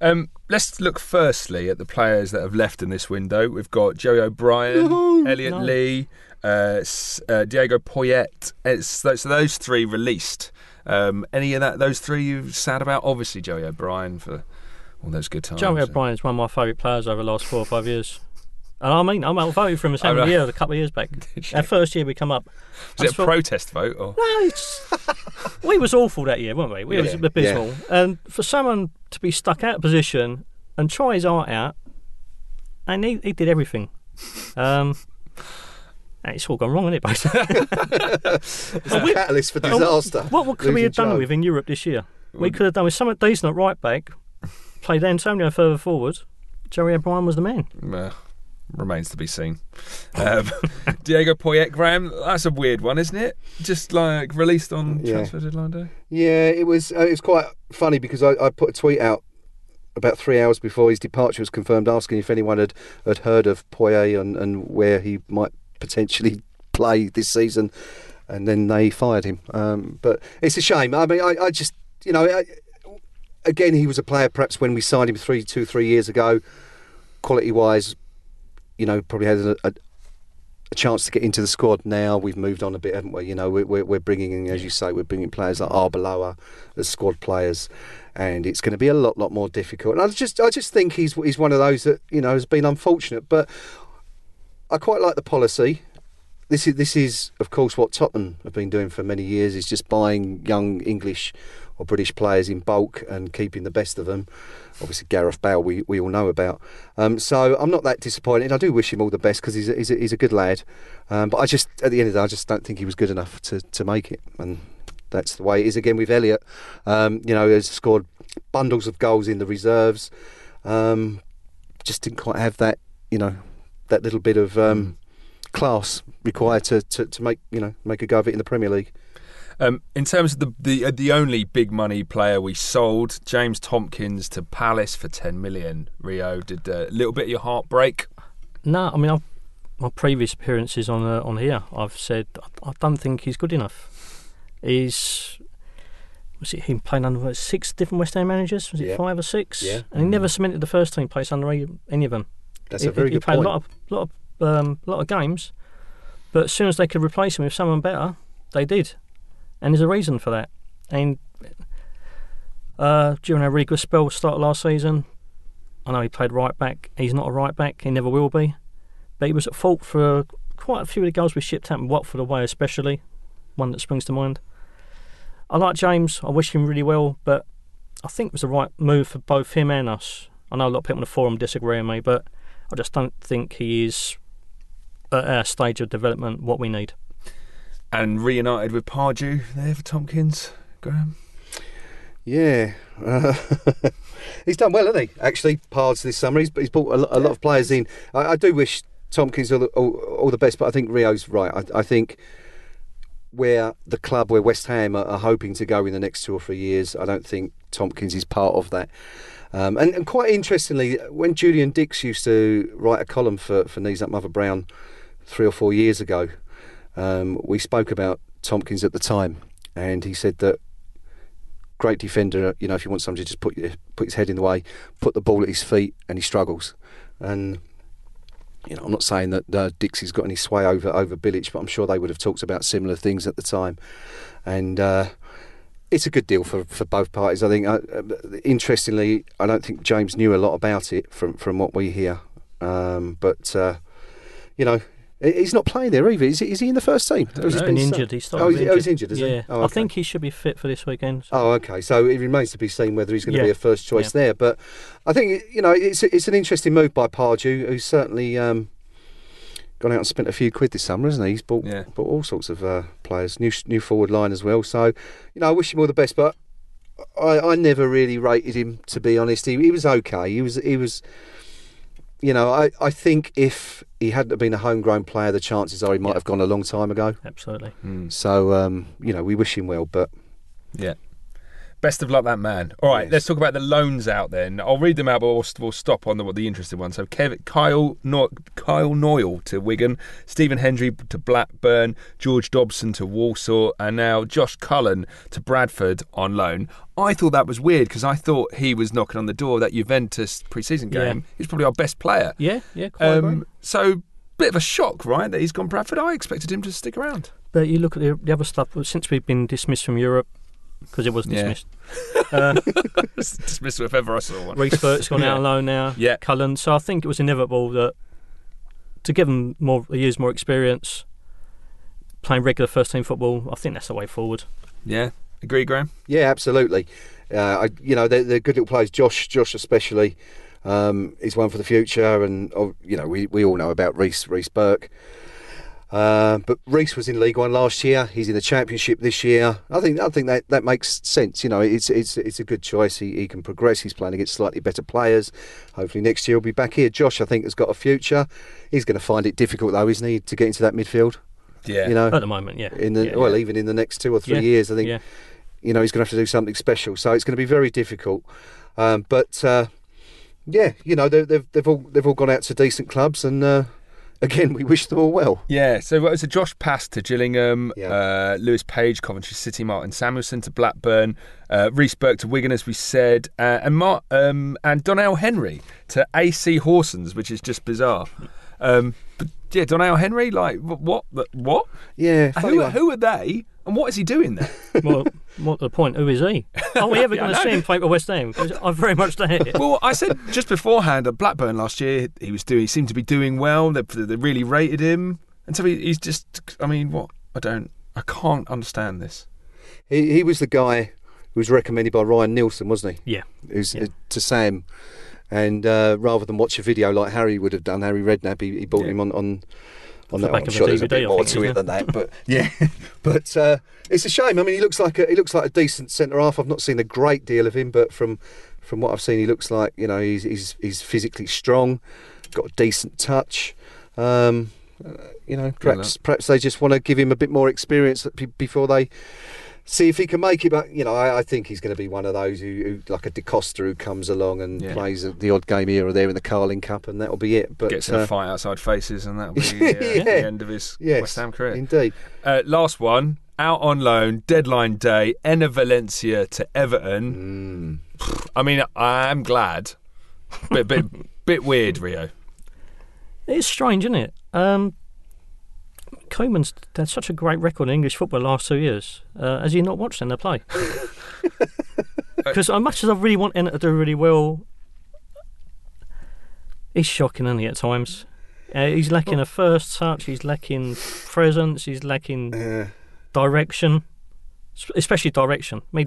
Um, let's look firstly at the players that have left in this window. We've got Joey O'Brien, Elliot
No.
Lee, uh, uh, Diego Poyet. It's, so so those three released. Um, any of that? Those three you sad about? Obviously, Joey O'Brien for all those good times.
Joey O'Brien is one of my favourite players over the last four or five years. And I mean, I'm voted for him as
Oh,
having
right.
a year a couple of years back. Our first year we come up. I
Was it a protest vote? Or?
No, it's, we was awful that year, weren't we? We was
Yeah.
abysmal. And for someone to be stuck out of position and try his art out, and he, he did everything. Um, it's all gone wrong, isn't it, basically?
It's a catalyst for disaster.
What, what could we have done
Joe.
with in Europe this year? We could have done with something decent at right back, played Antonio further forward. Joey O'Brien was the man.
Uh, remains to be seen. Um, Diego Poyet, Graeme. That's a weird one, isn't it? Just like released on
Yeah.
transfer deadline day.
Yeah, it was. Uh, it was quite funny because I, I put a tweet out about three hours before his departure was confirmed, asking if anyone had, had heard of Poyet and, and where he might potentially play this season, and then they fired him. Um, but it's a shame. I mean, I, I just you know, I, again, he was a player perhaps when we signed him three, two, three years ago, quality wise, you know, probably had a, a, a chance to get into the squad. Now we've moved on a bit, haven't we? You know, we're, we're, we're bringing in, as you say, we're bringing players like Arbeloa as squad players, and it's going to be a lot, lot more difficult. And I just, I just think he's he's one of those that you know has been unfortunate, but I quite like the policy. This is this is of course what Tottenham have been doing for many years is just buying young English or British players in bulk and keeping the best of them. Obviously, Gareth Bale we, we all know about. Um, so I'm not that disappointed. I do wish him all the best because he's a, he's, a, he's a good lad. Um, but I just at the end of the day, I just don't think he was good enough to, to make it. And that's the way it is again with Elliot. Um, you know, he's scored bundles of goals in the reserves. Um, just didn't quite have that, you know, that little bit of um, class required to, to, to make you know make a go of it in the Premier League.
Um, in terms of the the uh, the only big money player we sold, James Tomkins to Palace for ten million. Rio did a little bit of your heart break.
No, I mean, I've, my previous appearances on uh, on here, I've said I, I don't think he's good enough. He's was it him playing under six different West Ham managers? Was it
Yeah.
five or six?
Yeah.
and he never cemented the first team place under any, any of them.
That's
he,
a very
he
good
played
point.
a lot of lot of um, lot of games, but as soon as they could replace him with someone better, they did, and there's a reason for that. And uh, during a really good spell start last season, I know he played right back. He's not a right back. He never will be. But he was at fault for quite a few of the goals we shipped out, and Watford away especially. One that springs to mind. I like James. I wish him really well, but I think it was the right move for both him and us. I know a lot of people on the forum disagree with me, but I just don't think he is at our stage of development what we need.
And reunited with Pardew there for Tomkins. Graeme.
Yeah, uh, he's done well, hasn't he? Actually, Pards this summer. He's, he's brought a, lo- a lot of players in. I, I do wish Tomkins all the, all, all the best, but I think Rio's right. I, I think where the club, where West Ham are, are hoping to go in the next two or three years, I don't think Tomkins is part of that. Um, and, and quite interestingly, when Julian Dicks used to write a column for, for Knees Up Mother Brown three or four years ago, um, we spoke about Tomkins at the time, and he said that great defender. You know, if you want somebody to just put put his head in the way, put the ball at his feet, and he struggles. And you know, I'm not saying that uh, Dixie's got any sway over over Bilic, but I'm sure they would have talked about similar things at the time. And uh, it's a good deal for, for both parties. I think. Uh, uh, interestingly, I don't think James knew a lot about it from from what we hear. Um, but uh, you know. He's not playing there either. Is he, is he in the first team?
He's
been
injured. He started
Oh, he's,
injured.
oh, he's injured, is
yeah.
he? Oh,
I think he should be fit for this weekend.
Oh, okay. So it remains to be seen whether he's going to be a first choice there. But I think you know it's it's an interesting move by Pardew, who's certainly um, gone out and spent a few quid this summer, hasn't he? He's bought
Yeah.
bought all sorts of uh, players, new new forward line as well. So you know, I wish him all the best. But I, I never really rated him to be honest. He, he was okay. He was he was. You know, I, I think if he hadn't been a homegrown player, the chances are he might
Yeah.
have gone a long time ago.
Absolutely.
So um, you know, we wish him well, but
Yeah. Best of luck, that man. All right,
Yes.
let's talk about the loans out then. I'll read them out, but we'll, we'll stop on the the interesting one. So, Kev, Kyle no, Kyle Knoyle to Wigan, Stephen Hendrie to Blackburn, George Dobson to Walsall, and now Josh Cullen to Bradford on loan. I thought that was weird because I thought he was knocking on the door that Juventus pre-season
Yeah.
game. He's probably our best player.
Yeah, yeah.
Um, so, bit of a shock, right, that he's gone Bradford. I expected him to stick around.
But you look at the, the other stuff. Since we've been dismissed from Europe, because it was
Yeah.
dismissed. Uh,
Dismissal if ever I saw one.
Reece Burke's gone out
Yeah.
on loan now.
Yeah.
Cullen. So I think it was inevitable that to give them more a years more experience, playing regular first team football, I think that's the way forward.
Yeah, agree, Graeme.
Yeah, absolutely. Uh, I, you know, they're, they're good little players. Josh, Josh especially, um, is one for the future, and oh, you know, we, we all know about Reece Reece Burke. Uh, but Reece was in League One last year. He's in the Championship this year. I think I think that, that makes sense. You know, it's it's it's a good choice. He, he can progress. He's playing against slightly better players. Hopefully next year he'll be back here. Josh, I think, has got a future. He's going to find it difficult though, isn't he, to get into that midfield?
Yeah.
You know,
At the moment, yeah.
in the
yeah,
well,
yeah.
even in the next two or three
Yeah,
years, I think
yeah.
you know he's going to have to do something special. So it's going to be very difficult. Um, but uh, yeah, you know they, they've they've all they've all gone out to decent clubs, and uh, again we wish them all well.
Yeah, so what was it? Josh Pask to Gillingham,
Yeah.
uh, Lewis Page, Coventry City, Martin Samuelsen to Blackburn, uh, Reece Burke to Wigan, as we said, uh, and Mar- um, and Doneil Henry to AC Horsens, which is just bizarre. Um, yeah, Doneil Henry, like what? What?
Yeah,
Who,
one.
who are they? And what is he doing there?
well, what the point? Who is he? Are we ever
Yeah,
going to see him play for West Ham? I very much doubt it.
well, I said just beforehand at Blackburn last year, he was doing. He seemed to be doing well. They, they really rated him, and so he, he's just. I mean, what? I don't. I can't understand this.
He he was the guy who was recommended by Ryan Nelsen, wasn't he?
Yeah.
Who's
Yeah.
uh, to Sam, and uh, rather than watch a video like Harry would have done, Harry Redknapp, he, he bought
Yeah.
him on on. On
the
that.
back
I'm
of
sure there's a bit more to it than that, but yeah, but uh, it's a shame. I mean, he looks like a, he looks like a decent centre half. I've not seen a great deal of him, but from from what I've seen, he looks like you know he's he's, he's physically strong, got a decent touch. Um, uh, you know, perhaps perhaps they just want to give him a bit more experience before they see if he can make it. But you know, I, I think he's going to be one of those who, who like a Da Costa, who comes along and
Yeah.
plays the odd game here or there in the Carling Cup, and that'll be it. But
Gets in
uh,
a fight outside faces, and that'll be uh,
Yeah.
the end of his
yes,
West Ham career.
Indeed.
Uh, last one, out on loan, deadline day, Enner Valencia to Everton.
Mm.
I mean, I'm glad. Bit, bit, bit weird, Rio.
It's strange, isn't it? Um, Koeman's had such a great record in English football the last two years. Uh, has he not watched them play? Because as much as I really want Enner to do really well, he's shocking, isn't he, at times? Uh, he's lacking a first touch, he's lacking presence, he's lacking
Yeah.
direction, especially direction. I mean,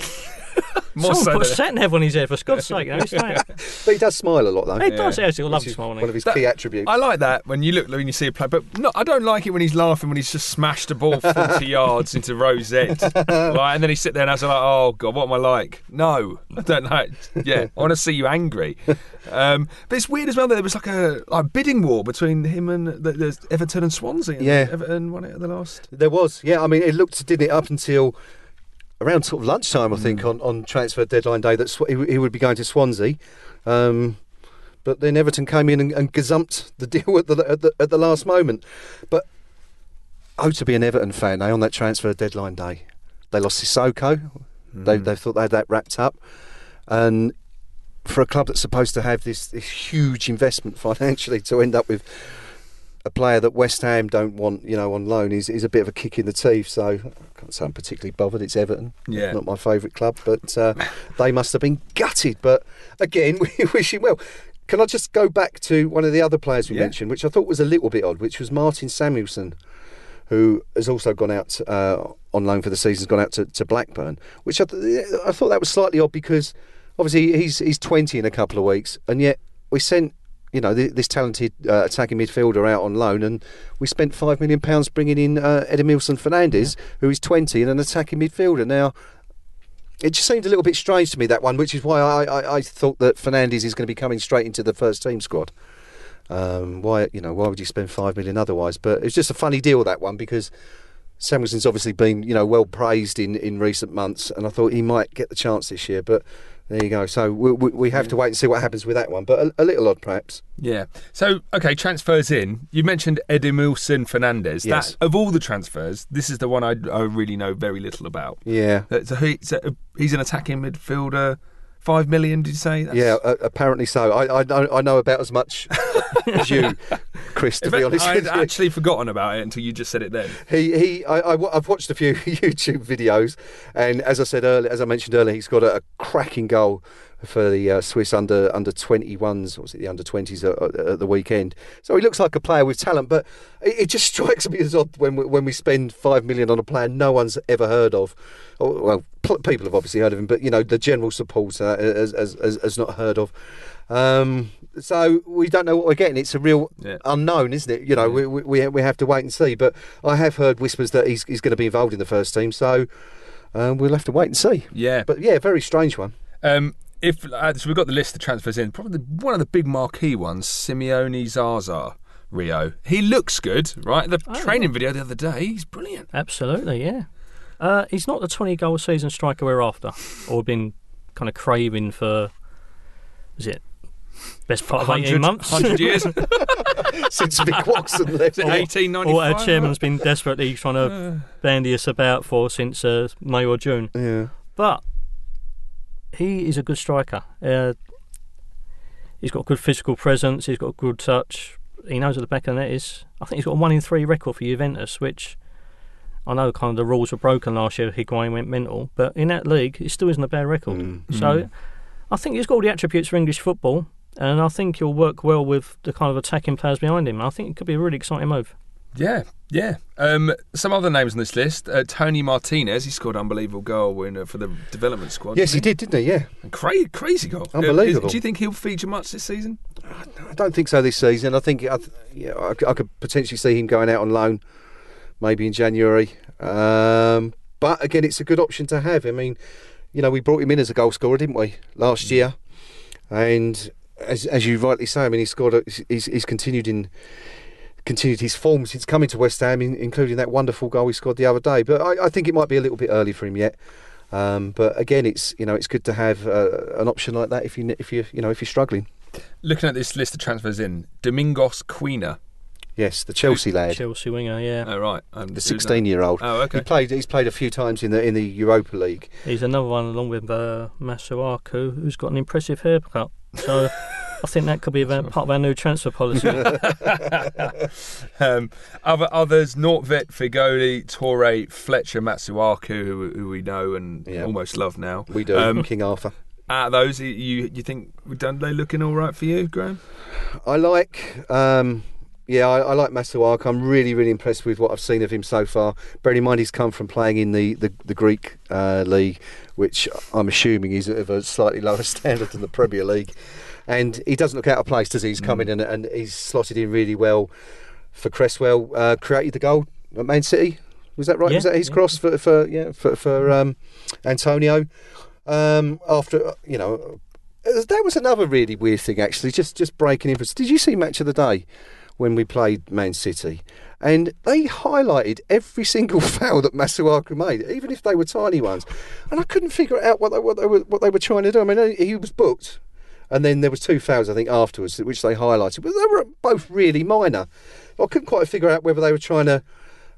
More
someone
so
put a
than-
sat nav on his head, for God's sake. You know, it's
But he does smile a lot, though.
He does, yeah, he's got a
which
lovely smile on
One of his
That-
key attributes.
I like that when you look when you see a play, but no, I don't like it when he's laughing when he's just smashed a ball forty yards into Row Z, right? And then he sit there and I was like, "Oh God, what am I like?" No, I don't like. Yeah, I want to see you angry. Um, but it's weird as well that there was like a like bidding war between him and the, the Everton and Swansea.
Yeah.
Everton won it at the last.
There was, yeah. I mean, it looked, didn't it, up until around sort of lunchtime, I
Mm.
think, on, on transfer deadline day that Sw- he, he would be going to Swansea. Um, but then Everton came in and, and gazumped the deal at the, at the at the last moment. But oh, to be an Everton fan, they on that transfer deadline day, they lost Sissoko. They
Mm.
they thought they had that wrapped up, and for a club that's supposed to have this, this huge investment financially to end up with a player that West Ham don't want, you know, on loan is, is a bit of a kick in the teeth. So I can't say I'm particularly bothered. It's Everton,
Yeah.
not my favourite club, but uh, they must have been gutted. But again, we wish him well. Can I just go back to one of the other players we
Yeah.
mentioned, which I thought was a little bit odd, which was Martin Samuelsen, who has also gone out uh, on loan for the season, has gone out to, to Blackburn, which I, th- I thought that was slightly odd because obviously he's he's 20 in a couple of weeks, and yet we sent you know th- this talented uh, attacking midfielder out on loan, and we spent five million pounds bringing in uh, Edimilson Fernandes, who is 20 and an attacking midfielder. Now it just seemed a little bit strange to me that one, which is why I, I, I thought that Fernandes is going to be coming straight into the first team squad. Um, why you know why would you spend five million otherwise? But it's just a funny deal that one because Samuelsen's obviously been you know well praised in, in recent months, and I thought he might get the chance this year. But there you go. So we, we, we have to wait and see what happens with that one. But a, a little odd perhaps.
Yeah. So okay, transfers in. You mentioned Eddie Edimilson Fernandes.
Yes.
That of all the transfers, this is the one I, I really know very little about.
Yeah.
Uh, So he, so he's an attacking midfielder. Five million, did you say? That's,
Yeah, uh, apparently so. I, I know I know about as much as you, Chris. To be honest,
I'd actually forgotten about it until you just said it then.
He he. I, I, have watched a few YouTube videos, and as I said earlier, as I mentioned earlier, he's got a, a cracking goal for the uh, Swiss under under twenty ones. Was it the under twenties at, at the weekend? So he looks like a player with talent, but it, it just strikes me as odd when we, when we spend five million on a player no one's ever heard of. Well, pl- people have obviously heard of him, but you know the general supporter has, has, has, not heard of. Um, so we don't know what we're getting. It's a real
Yeah.
unknown, isn't it? You know, we, we we have to wait and see. But I have heard whispers that he's he's going to be involved in the first team, so um, we'll have to wait and see.
Yeah.
But yeah, very strange one.
Um, if uh, so, we've got the list of transfers in. Probably one of the big marquee ones, Simone Zaza. Rio. He looks good, right? The
Oh,
training video the other day, he's brilliant.
Absolutely, yeah. Uh, he's not the 20 goal season striker we're after, or been kind of craving for, is it, best part of 18 months?
100 years.
Since Vic Watson left,
Is it 1895?
or our chairman's been desperately trying to bandy us about for since uh, May or June.
yeah,
But he is a good striker. Uh, he's got good physical presence. He's got good touch. He knows what the back of the net is. I think he's got a one in three record for Juventus, which I know kind of the rules were broken last year. Higuain went mental, but in that league, it still isn't a bad record.
Mm.
So I think he's got all the attributes for English football, and I think he'll work well with the kind of attacking players behind him. I think it could be a really exciting move.
Yeah, yeah. Um, some other names on this list: uh, Tony Martinez. He scored an unbelievable goal winner for the development squad.
yes, he did, didn't he? Yeah,
he? Crazy, crazy goal. Uh,
Unbelievable.
is- do you think he'll feature much this season?
I don't think so this season. I think I, th- yeah, I, I could potentially see him going out on loan, maybe in January. Um, but again, it's a good option to have. I mean, you know, we brought him in as a goal scorer, didn't we, last year? And as as you rightly say, I mean, he scored. A, he's, he's continued in continued his form since coming to West Ham, in, including that wonderful goal he scored the other day. But I, I think it might be a little bit early for him yet. Um, but again, it's you know it's good to have uh, an option like that if you if you you know if you're struggling.
Looking at this list of transfers in, Domingos Quina.
Yes, the Chelsea lad,
Chelsea winger, yeah.
Oh right, um,
the 16 year old.
Oh okay.
He played. He's played a few times in the in the Europa League.
He's another one along with uh, Masuaku, who's got an impressive haircut. So I think that could be a, part of our new transfer policy.
Um, other others: Nordtveit, Feghouli, Tore, Fletcher, Masuaku, who, who we know and
Yeah.
almost love now.
We do
Um,
King Arthur.
out of those, you you you think don't they looking all right for you, Graeme?
I like, um, yeah, I, I like Masuaku. I'm really, really impressed with what I've seen of him so far. Bearing in mind he's come from playing in the the, the Greek uh, league, which I'm assuming is of a slightly lower standard than the Premier League, and he doesn't look out of place, does he? He's come in and, and he's slotted in really well for Cresswell. Uh, created the goal at Man City. Was that right?
Yeah,
was that his
yeah.
cross for, for yeah for for um, Antonio? Um, after you know uh, that was another really weird thing, actually. Just just breaking in. for- Did you see match of the day when we played Man City? And they highlighted every single foul that Masuaku made, even if they were tiny ones. And I couldn't figure out what they, what they were what they were trying to do. I mean, he was booked, and then there was two fouls I think afterwards, which they highlighted, but they were both really minor. I couldn't quite figure out whether they were trying to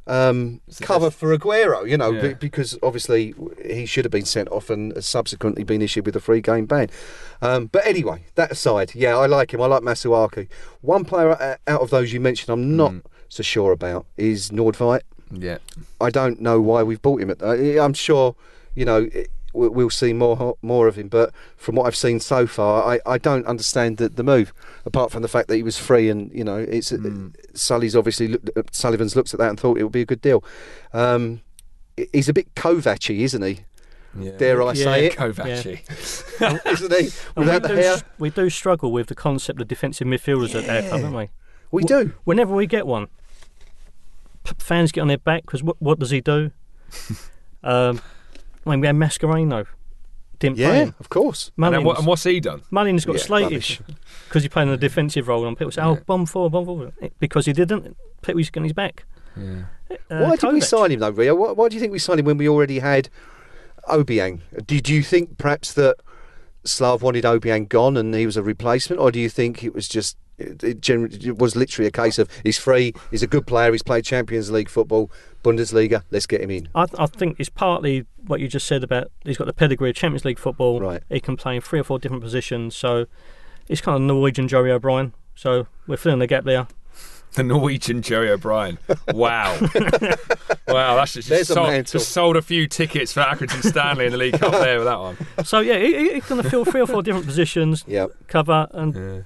um, cover for Aguero, you know,
Yeah.
be- because obviously he should have been sent off and subsequently been issued with a free game ban. Um, but anyway, that aside, yeah, I like him. I like Masuaku. One player uh, out of those you mentioned, I'm not so sure about is Nordtveit.
Yeah.
I don't know why we've bought him. At, uh, I'm sure, you know, it, we'll see more more of him. But from what I've seen so far, I, I don't understand the, the move. Apart from the fact that he was free, and you know, it's Sully's obviously looked, Sullivan's looked at that and thought it would be a good deal. Um, he's a bit Kovacic, isn't he?
yeah.
Dare I say it?
Kovacic.
isn't he? Without
we,
the
do,
hair,
we do struggle with the concept of defensive midfielders at their club, don't we?
we
Wh-
do.
Whenever we get one, p- fans get on their back because what, what does he do? um, I mean, we had Mascherano. Didn't play
Yeah,
him.
of course.
And, then what, and what's he done?
Mullins got
Yeah,
slated
rubbish.
because he played in a defensive role, and people say, "Oh,
Yeah.
bomb forward, bomb forward," because he didn't. People was getting his back.
Yeah.
Uh,
Why did we
Kovac.
sign him though, Rio? Why, why do you think we signed him when we already had Obiang? Did you think perhaps that Slav wanted Obiang gone and he was a replacement, or do you think it was just it, it, generally, it was literally a case of he's free, he's a good player, he's played Champions League football, Bundesliga, let's get him in.
I, I think it's partly what you just said about he's got the pedigree of Champions League football.
Right.
He can play in three or four different positions, so it's kind of Norwegian Joey O'Brien. So we're filling the gap there.
The Norwegian Joey O'Brien. Wow. wow, that's just, just, sold,
mantle.
just sold a few tickets for Accrington Stanley in the League Cup there with that one.
So yeah, he, he- he's going to fill three or four different positions,
Yeah,
cover, and
Yeah.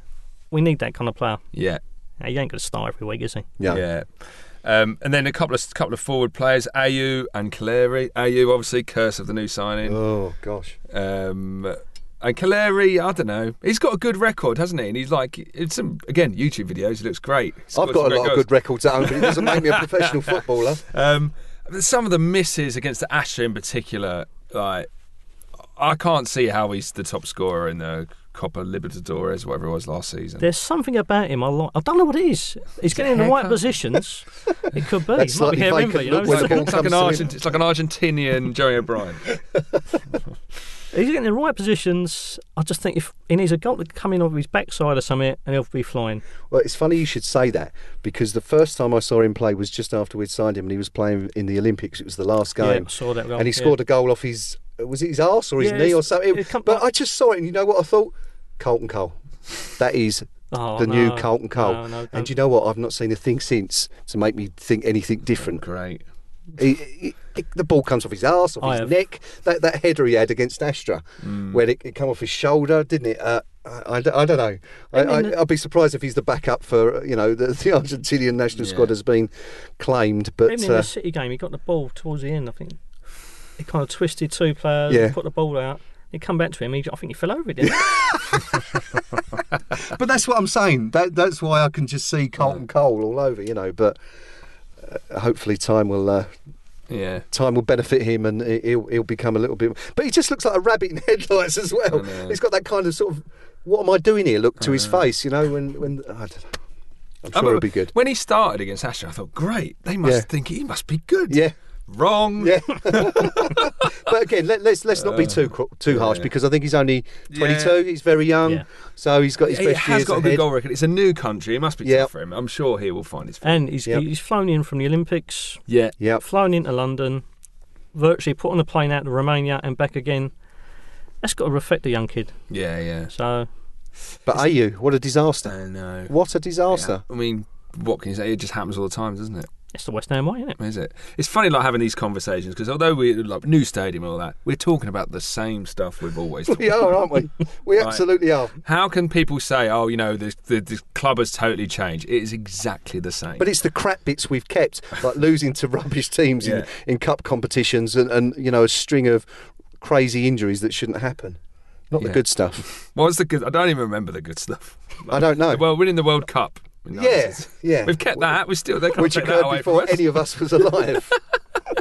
We need that kind of player.
Yeah.
Now, he ain't going to start every week, is he?
yeah.
Yeah. Um, and then a couple of couple of forward players, Ayew and Calleri. Ayew, obviously, curse of the new signing.
Oh gosh.
Um, and Calleri, I don't know. He's got a good record, hasn't he? And he's like, it's some again YouTube videos. He looks great. He's
I've
some
got a
great
lot of good records at home, but it doesn't make me a professional footballer.
Um, some of the misses against the Astra in particular, like I can't see how he's the top scorer in the Copa Libertadores, whatever it was last season.
There's something about him I like. I don't know what it is. He's getting in the right positions. It could be.
That
Might be hair envy, you know?
when the
it's, like an
comes to him.
Argent- it's like an Argentinian Joey O'Brien.
He's getting in the right positions. I just think if he needs a goal to come in off his backside or something, and he'll be flying.
Well, it's funny you should say that because the first time I saw him play was just after we'd signed him and he was playing in the Olympics. It was the last
Yeah,
game.
I saw that goal.
and he
yeah.
scored a goal off his was it his arse or his
Yeah,
knee or something?
it come-
but I just saw it, and you know what I thought? Carlton Cole. That is
Oh,
the new
no,
Carlton Cole.
no, no,
and
don't.
you know what? I've not seen a thing since to make me think anything different.
Great.
He, he- he- the ball comes off his arse, off
I
his
have.
neck. That that header he had against Astra,
Mm.
where it, it come off his shoulder, didn't it? Uh, I, I, don't- I don't know. I,
I mean,
I, I'd be surprised if he's the backup for uh, you know the, the Argentinian national
Yeah.
squad has been claimed, but
Even in
uh,
the City game, he got the ball towards the end. I think he kind of twisted two players,
Yeah.
put the ball out. He come back to him. He, I think he fell over. Didn't he?
But that's what I'm saying. That that's why I can just see Carlton Cole all over, you know. But uh, hopefully, time will uh,
Yeah.
time will benefit him, and he- he'll he'll become a little bit. But he just looks like a rabbit in headlights as well. He's got that kind of sort of "What am I doing here?" look to his face, you know. When when I don't know. I'm
I
sure he'll be good.
When he started against Aston, I thought, great, they must
Yeah.
think he must be good.
Yeah,
Wrong.
yeah. but again, let, let's let's not be too uh, too harsh
yeah.
because I think he's only 22.
Yeah.
He's very young,
Yeah.
so he's got his best
He
best
has
years
got a
ahead.
good goal record. It's a new country. It must be
Yeah.
tough for him. I'm sure he will find his feet.
And he's
Yep.
he's flown in from the Olympics,
yeah.
Yeah,
flown into London, virtually put on a plane out to Romania and back again. That's got to reflect the young kid.
Yeah, yeah.
So
but Ayew, what a disaster!
I know.
What a disaster!
I mean, what can you say? It just happens all the time, doesn't it?
It's the West Ham way, isn't it?
Is it? It's funny like having these conversations because although we like new stadium and all that, we're talking about the same stuff we've always. talked about.
We are, aren't we? We
Right.
absolutely are.
How can people say, "Oh, you know, the, the the club has totally changed"? It is exactly the same.
But it's the crap bits we've kept, like losing to rubbish teams
Yeah.
in, in cup competitions and, and you know a string of crazy injuries that shouldn't happen. Not the good stuff.
what was the good? I don't even remember the good stuff.
I don't know.
Well, winning the World Cup. No,
yeah, yeah.
We've kept that. We still they can't
Which
take that
occurred before any of us was alive.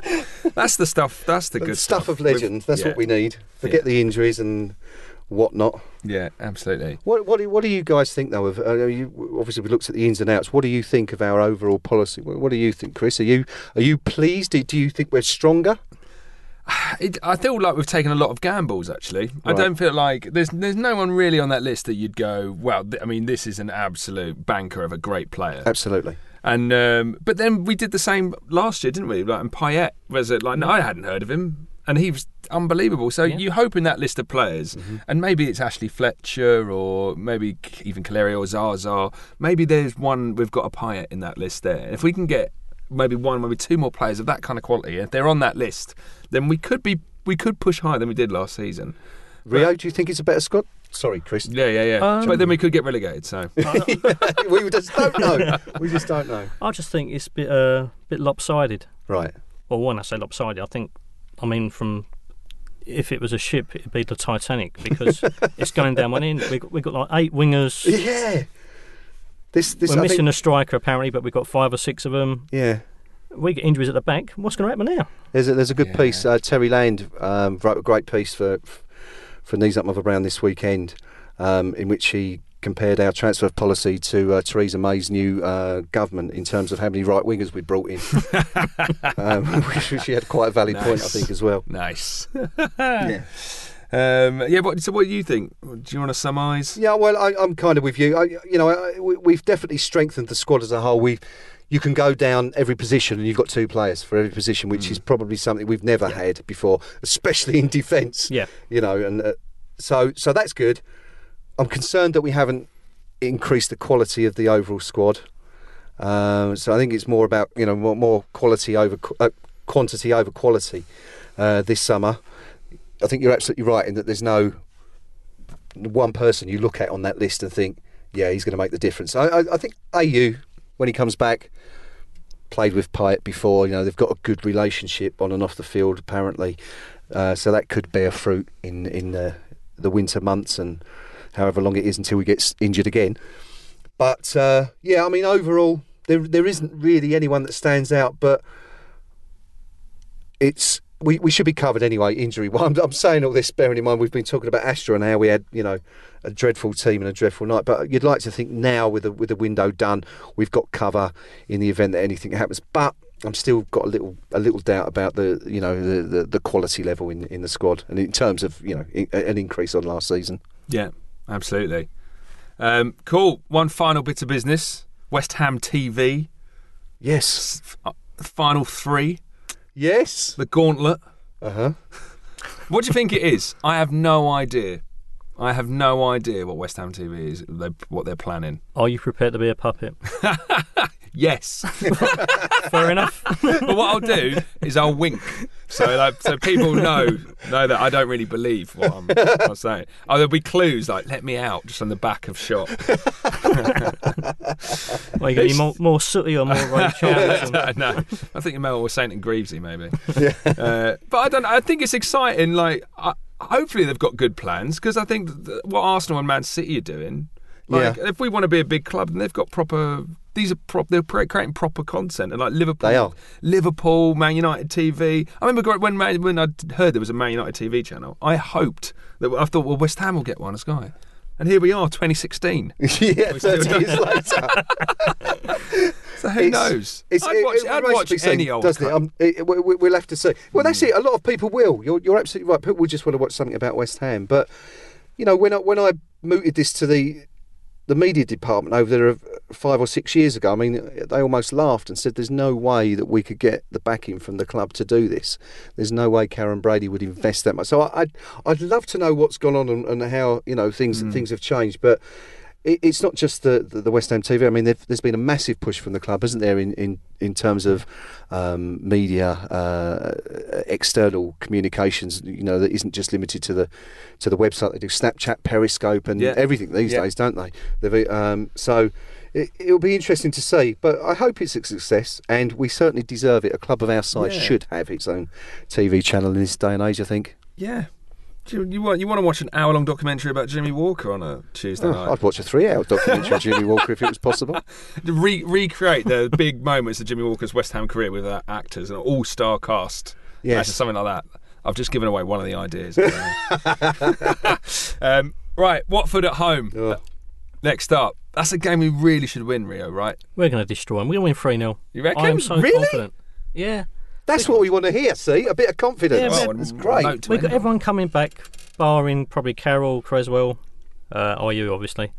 That's the stuff. That's the good
stuff stuff of
We've-
legend. That's
yeah.
what we need. Forget
Yeah.
the injuries and whatnot.
Yeah, absolutely.
What, what, do, what do you guys think, though? Of uh, you, obviously, we looked at the ins and outs. What do you think of our overall policy? What, what do you think, Chris? Are you are you pleased? Do, do you think we're stronger?
It, I feel like we've taken a lot of gambles. Actually, I don't feel like there's there's no one really on that list that you'd go, well, th- I mean, this is an absolute banker of a great player.
Absolutely.
And um, but then we did the same last year, didn't we? Like, and Payet was it like? No, I hadn't heard of him, and he was unbelievable. So
Yeah.
you hope in that list of players, and maybe it's Ashley Fletcher, or maybe even Calleri or Zaza. Maybe there's one we've got a Payet in that list there. If we can get maybe one, maybe two more players of that kind of quality, if they're on that list, then we could be we could push higher than we did last season.
Rio, do you think it's a better squad? Sorry, Chris.
Yeah, yeah, yeah.
Um,
but then we could get relegated. So
we just don't know. We just don't know.
I just think it's a bit uh, bit lopsided.
Right.
Well, when I say lopsided, I think I mean from if it was a ship, it'd be the Titanic because it's going down one end. We got, we got like eight wingers.
Yeah. This this
We're
I
missing
think,
a striker apparently, but we've got five or six of them.
yeah.
We get injuries at the back. What's going to happen now?
There's a, there's a good
Yeah.
piece. Uh, Terry Land um, wrote a great piece for for Knees Up Mother Brown this weekend, um, in which he compared our transfer policy to uh, Theresa May's new uh, government in terms of how many right wingers we brought in. um, which she had quite a valid point, I think, as well.
nice.
Yeah.
Um, yeah, but so what do you think? Do you want to surmise?
Yeah, well, I, I'm kind of with you. I, you know, I, we, we've definitely strengthened the squad as a whole. We, you can go down every position, and you've got two players for every position, which is probably something we've never had before, especially in defence.
Yeah.
you know, and uh, so so that's good. I'm concerned that we haven't increased the quality of the overall squad. Um, so I think it's more about you know more, more quality over uh, quantity over quality uh, this summer. I think you're absolutely right in that there's no one person you look at on that list and think, yeah, he's going to make the difference. I, I, I think Ayew when he comes back played with Payet before. You know they've got a good relationship on and off the field apparently, uh, so that could bear fruit in in the, the winter months and however long it is until he gets injured again. But uh, yeah, I mean overall there there isn't really anyone that stands out, but it's. We, we should be covered anyway, injury. Well, I'm, I'm saying all this bearing in mind we've been talking about Astra and how we had, you know, a dreadful team and a dreadful night. But you'd like to think now, with the with the window done, we've got cover in the event that anything happens. But I'm still got a little a little doubt about the you know the, the, the quality level in in the squad and in terms of you know in, an increase on last season.
Yeah, absolutely. Um, cool. One final bit of business. West Ham TV.
Yes,
S- uh, Final three.
Yes,
The gauntlet.
uh huh.
What do you think it is? I have no idea. I have no idea what West Ham TV is. They, what they're planning.
Are you prepared to be a puppet?
Yes.
Fair enough.
but what I'll do is I'll wink, so like, so people know know that I don't really believe what I'm, what I'm saying. Oh, there'll be clues like "Let me out" just on the back of shot.
Well, you got any more, more sooty or more Ray Charles? and-
no, I think you may or Saint and Greavesy maybe. Uh, but I don't. I think it's exciting. Like, I, hopefully they've got good plans because I think th- what Arsenal and Man City are doing. Like,
Yeah.
if we want to be a big club, then they've got proper. These are prop. They're creating proper content, and like Liverpool,
They are.
Liverpool, Man United TV. I remember when Man, when I heard there was a Man United TV channel. I hoped that I thought, well, West Ham will get one. A Sky. And here we are, 2016.
yeah, 30 years later.
So who
It's-
knows?
It's,
I'd watch,
it
I'd watch any old.
doesn't it?
cup.
Um, it, we, we'll have to see. Well, that's it. A lot of people will. You're, you're absolutely right. People will just want to watch something about West Ham. But you know, when I when I mooted this to the the media department over there uh, five or six years ago, I mean, they almost laughed and said, "There's no way that we could get the backing from the club to do this. There's no way Karren Brady would invest that much." So I- I'd I'd love to know what's gone on and, and how you know things things have changed, but it, it's not just the, the, the West Ham TV. I mean, there- there's been a massive push from the club, isn't there, in, in, in terms of um, media, uh, external communications. You know, that isn't just limited to the to the website. They do Snapchat, Periscope, and
Yeah.
everything these
Yeah.
days, don't they? They've, um, so. It, it'll be interesting to see, but I hope it's a success, and we certainly deserve it. A club of our size
Yeah.
should have its own TV channel in this day and age. I think.
Yeah. Do you, you want you want to watch an hour long documentary about Jimmy Walker on a Tuesday
Oh,
night?
I'd watch a three-hour documentary on Jimmy Walker if it was possible.
Re- recreate the big moments of Jimmy Walker's West Ham career with uh, actors and an all star cast.
Yes.
Imagine something like that. I've just given away one of the ideas. um, right, Watford at home.
Oh.
Next up. That's a game we really should win, Rio, right?
We're going to destroy them. We're going to win 3 0.
You reckon?
I am so
Really?
confident. Yeah.
That's what we want to hear. See, a bit of confidence.
Yeah,
Well,
but-
That's
a
great.
We've
end
got
on.
everyone coming back, barring probably Carroll, Cresswell, uh, Ayew, obviously.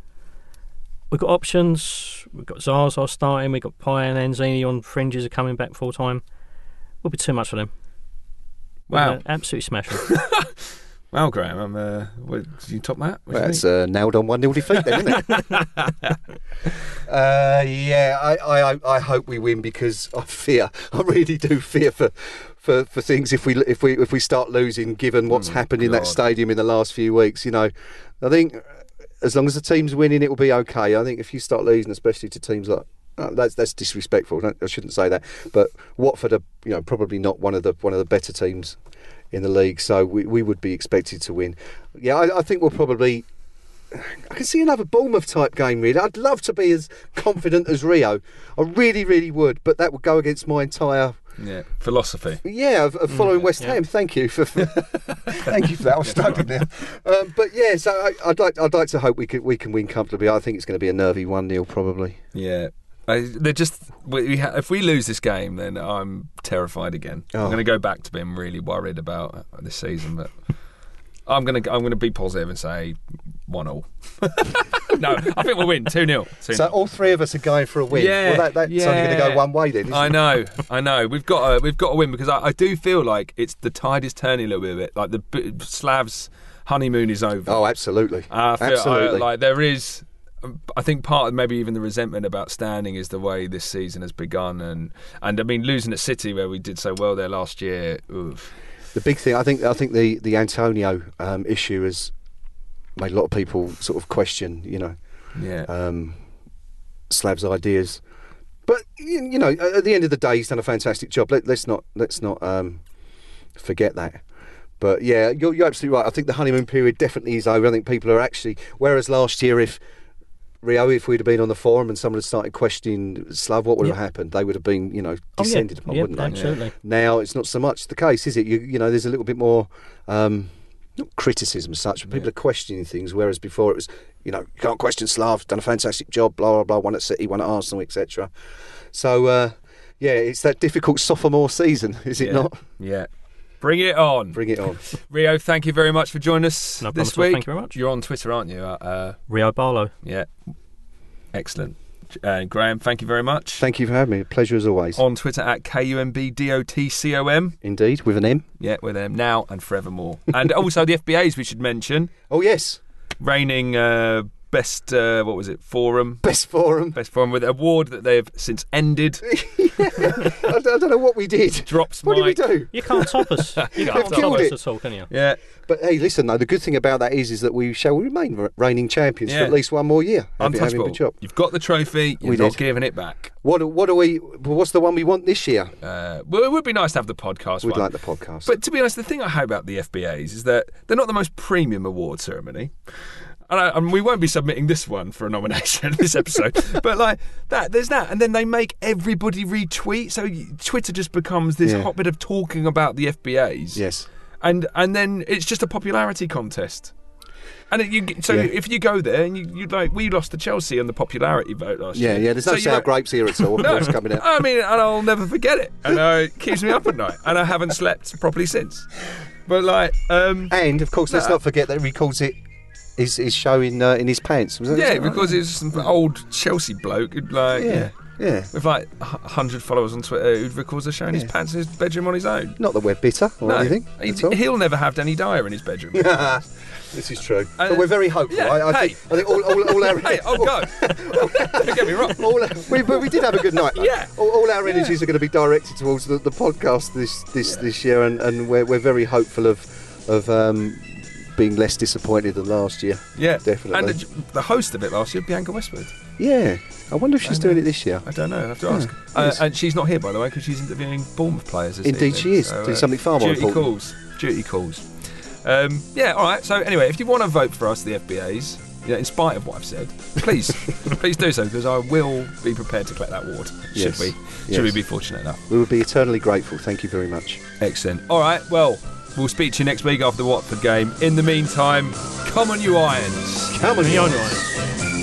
We've got options. We've got Zaza starting. We've got Payet and Lanzini on fringes are coming back full time. Will be too much for them. We're
Wow.
absolutely smash them.
Well, Graeme, I'm, uh, what, did you top that? Do you
That's uh, nailed on one 0 defeat, then, isn't it? uh, yeah, I, I, I hope we win because I fear, I really do fear for, for, for things if we if we if we start losing, given what's happened in that stadium in the last few weeks. You know, I think as long as the team's winning, it will be okay. I think if you start losing, especially to teams like. Uh, that's that's disrespectful. I shouldn't say that. But Watford are, you know, probably not one of the one of the better teams in the league, so we, we would be expected to win. Yeah, I, I think we'll probably I can see another Bournemouth type game, really. I'd love to be as confident as Rio. I really, really would, but that would go against my entire
yeah, philosophy.
yeah of, of following West
yeah.
Ham. Thank you for thank you for that. I'm stubborn now. Um, but yeah, so I, I'd like I'd like to hope we can we can win comfortably. I think it's going to be a nervy one 0 probably.
Yeah. They're just we, we ha- if we lose this game, then I'm terrified again.
Oh.
I'm going to go back to being really worried about uh, this season, but I'm going to I'm going to be positive and say one all. no, I think we'll win two 0
So all three of us are going for a win.
Yeah,
well, that, that's only going to go one way then. Isn't
I
it?
know, I know. We've got to, we've got to win because I, I do feel like it's the tide is turning a little bit. Like the B- Slavs' honeymoon is over.
Oh, absolutely,
feel,
absolutely.
I, like there is. I think part of maybe even the resentment about standing is the way this season has begun, and and I mean losing at City where we did so well there last year. Oof.
The big thing, I think, I think the the Antonio um, issue has made a lot of people sort of question, you know,
Yeah,
um, Slav's ideas. But you, you know, at the end of the day, he's done a fantastic job. Let, let's not let's not um, forget that. But yeah, you're, you're absolutely right. I think the honeymoon period definitely is over. I think people are actually. Whereas last year, if Rio, if we'd have been on the forum and someone had started questioning Slav, what would have happened? They would have been, you know,
Oh, yeah.
descended upon,
Yeah,
wouldn't they?
absolutely.
Now it's not so much the case, is it? You, you know, there's a little bit more um, not criticism as such, but people are questioning things. Whereas before it was, you know, you can't question Slav, done a fantastic job, blah blah blah, one at City, one at Arsenal, etc. So uh, yeah, it's that difficult sophomore season, is it
yeah.
not?
Yeah, bring it on,
Bring it on.
Rio. Thank you very much for joining us
No
this week.
Thank you very much.
You're on Twitter, aren't you? Uh, uh,
Rio Barlow.
yeah, excellent. And Graeme, thank you very much.
Thank you for having me. Pleasure as always.
on Twitter at KUMBDOTCOM.
Indeed, with an M.
Yeah, with them now and forevermore. and also the FBAs we should mention.
Oh yes,
Reigning uh, best, uh, what was it, forum?
best forum.
Best forum with an award that they've since ended.
I, I don't know what we did.
Drops
What did we do?
You can't top us. You can't top us
it.
at all, can you?
Yeah,
But hey, listen though, the good thing about that is, is that we shall remain reigning champions
Yeah.
for at least one more year. Having- having a
untouchable.
job.
You've got the trophy. You're
We
not
did.
giving it back.
What do- what do we? What's the one we want this year?
Uh, well, it would be nice to have the podcast
We'd
one.
like the podcast.
But to be honest, the thing I hope about the FBAs is that they're not the most premium award ceremony. And, I, and we won't be submitting this one for a nomination this episode, but like that, there's that, and then they make everybody retweet. So Twitter just becomes this
Yeah.
hotbed of talking about the FBAs.
yes.
and and then it's just a popularity contest. And it, you, so
Yeah.
if you go there and you, you like, we lost to Chelsea on the popularity vote last
Yeah,
year.
yeah. Yeah. There's no
So
sour
don't-
grapes here at all.
No.
Coming out?
I mean, and I'll never forget it. And uh, it keeps me up at night. And I haven't slept properly since. But like, um,
And of course, let's not forget that he records it. His, his show in uh, in his pants. Was that-
yeah,
is that right?
because it's some old Chelsea bloke who'd like, yeah.
yeah, yeah.
with like a hundred followers on Twitter who records a show in his pants in his bedroom on his own.
Not that we're bitter or
No,
anything.
he, he'll never have Danny Dyer in his bedroom.
this is true.
Uh,
but we're very hopeful.
yeah,
I, I,
hey.
think, I think all, all, all our
hey, I'll go. Don't get me wrong.
all, we, but we did have a good night. though.
Yeah.
All, all our energies are going to be directed towards the, the podcast this this, this year, and, and we're, we're very hopeful of of um, being less disappointed than last year.
Yeah,
Definitely.
And the, the host of it last year, Bianca Westwood.
Yeah. I wonder if she's doing it this year.
I don't know. I have to ask. Uh,
yes.
and she's not here, by the way, because she's interviewing Bournemouth players.
Indeed
evening.
she is.
So,
Doing something far more
duty
important.
calls. Duty calls. Um, yeah. All right. So anyway, if you want to vote for us, the FBAs, in spite of what I've said, please, please do so because I will be prepared to collect that award. Should
Yes.
we?
Yes.
Should we be fortunate enough?
We would be eternally grateful. Thank you very much.
Excellent. All right. Well, we'll speak to you next week after the Watford game. In the meantime, come on, you irons.
Come on, you
Irons.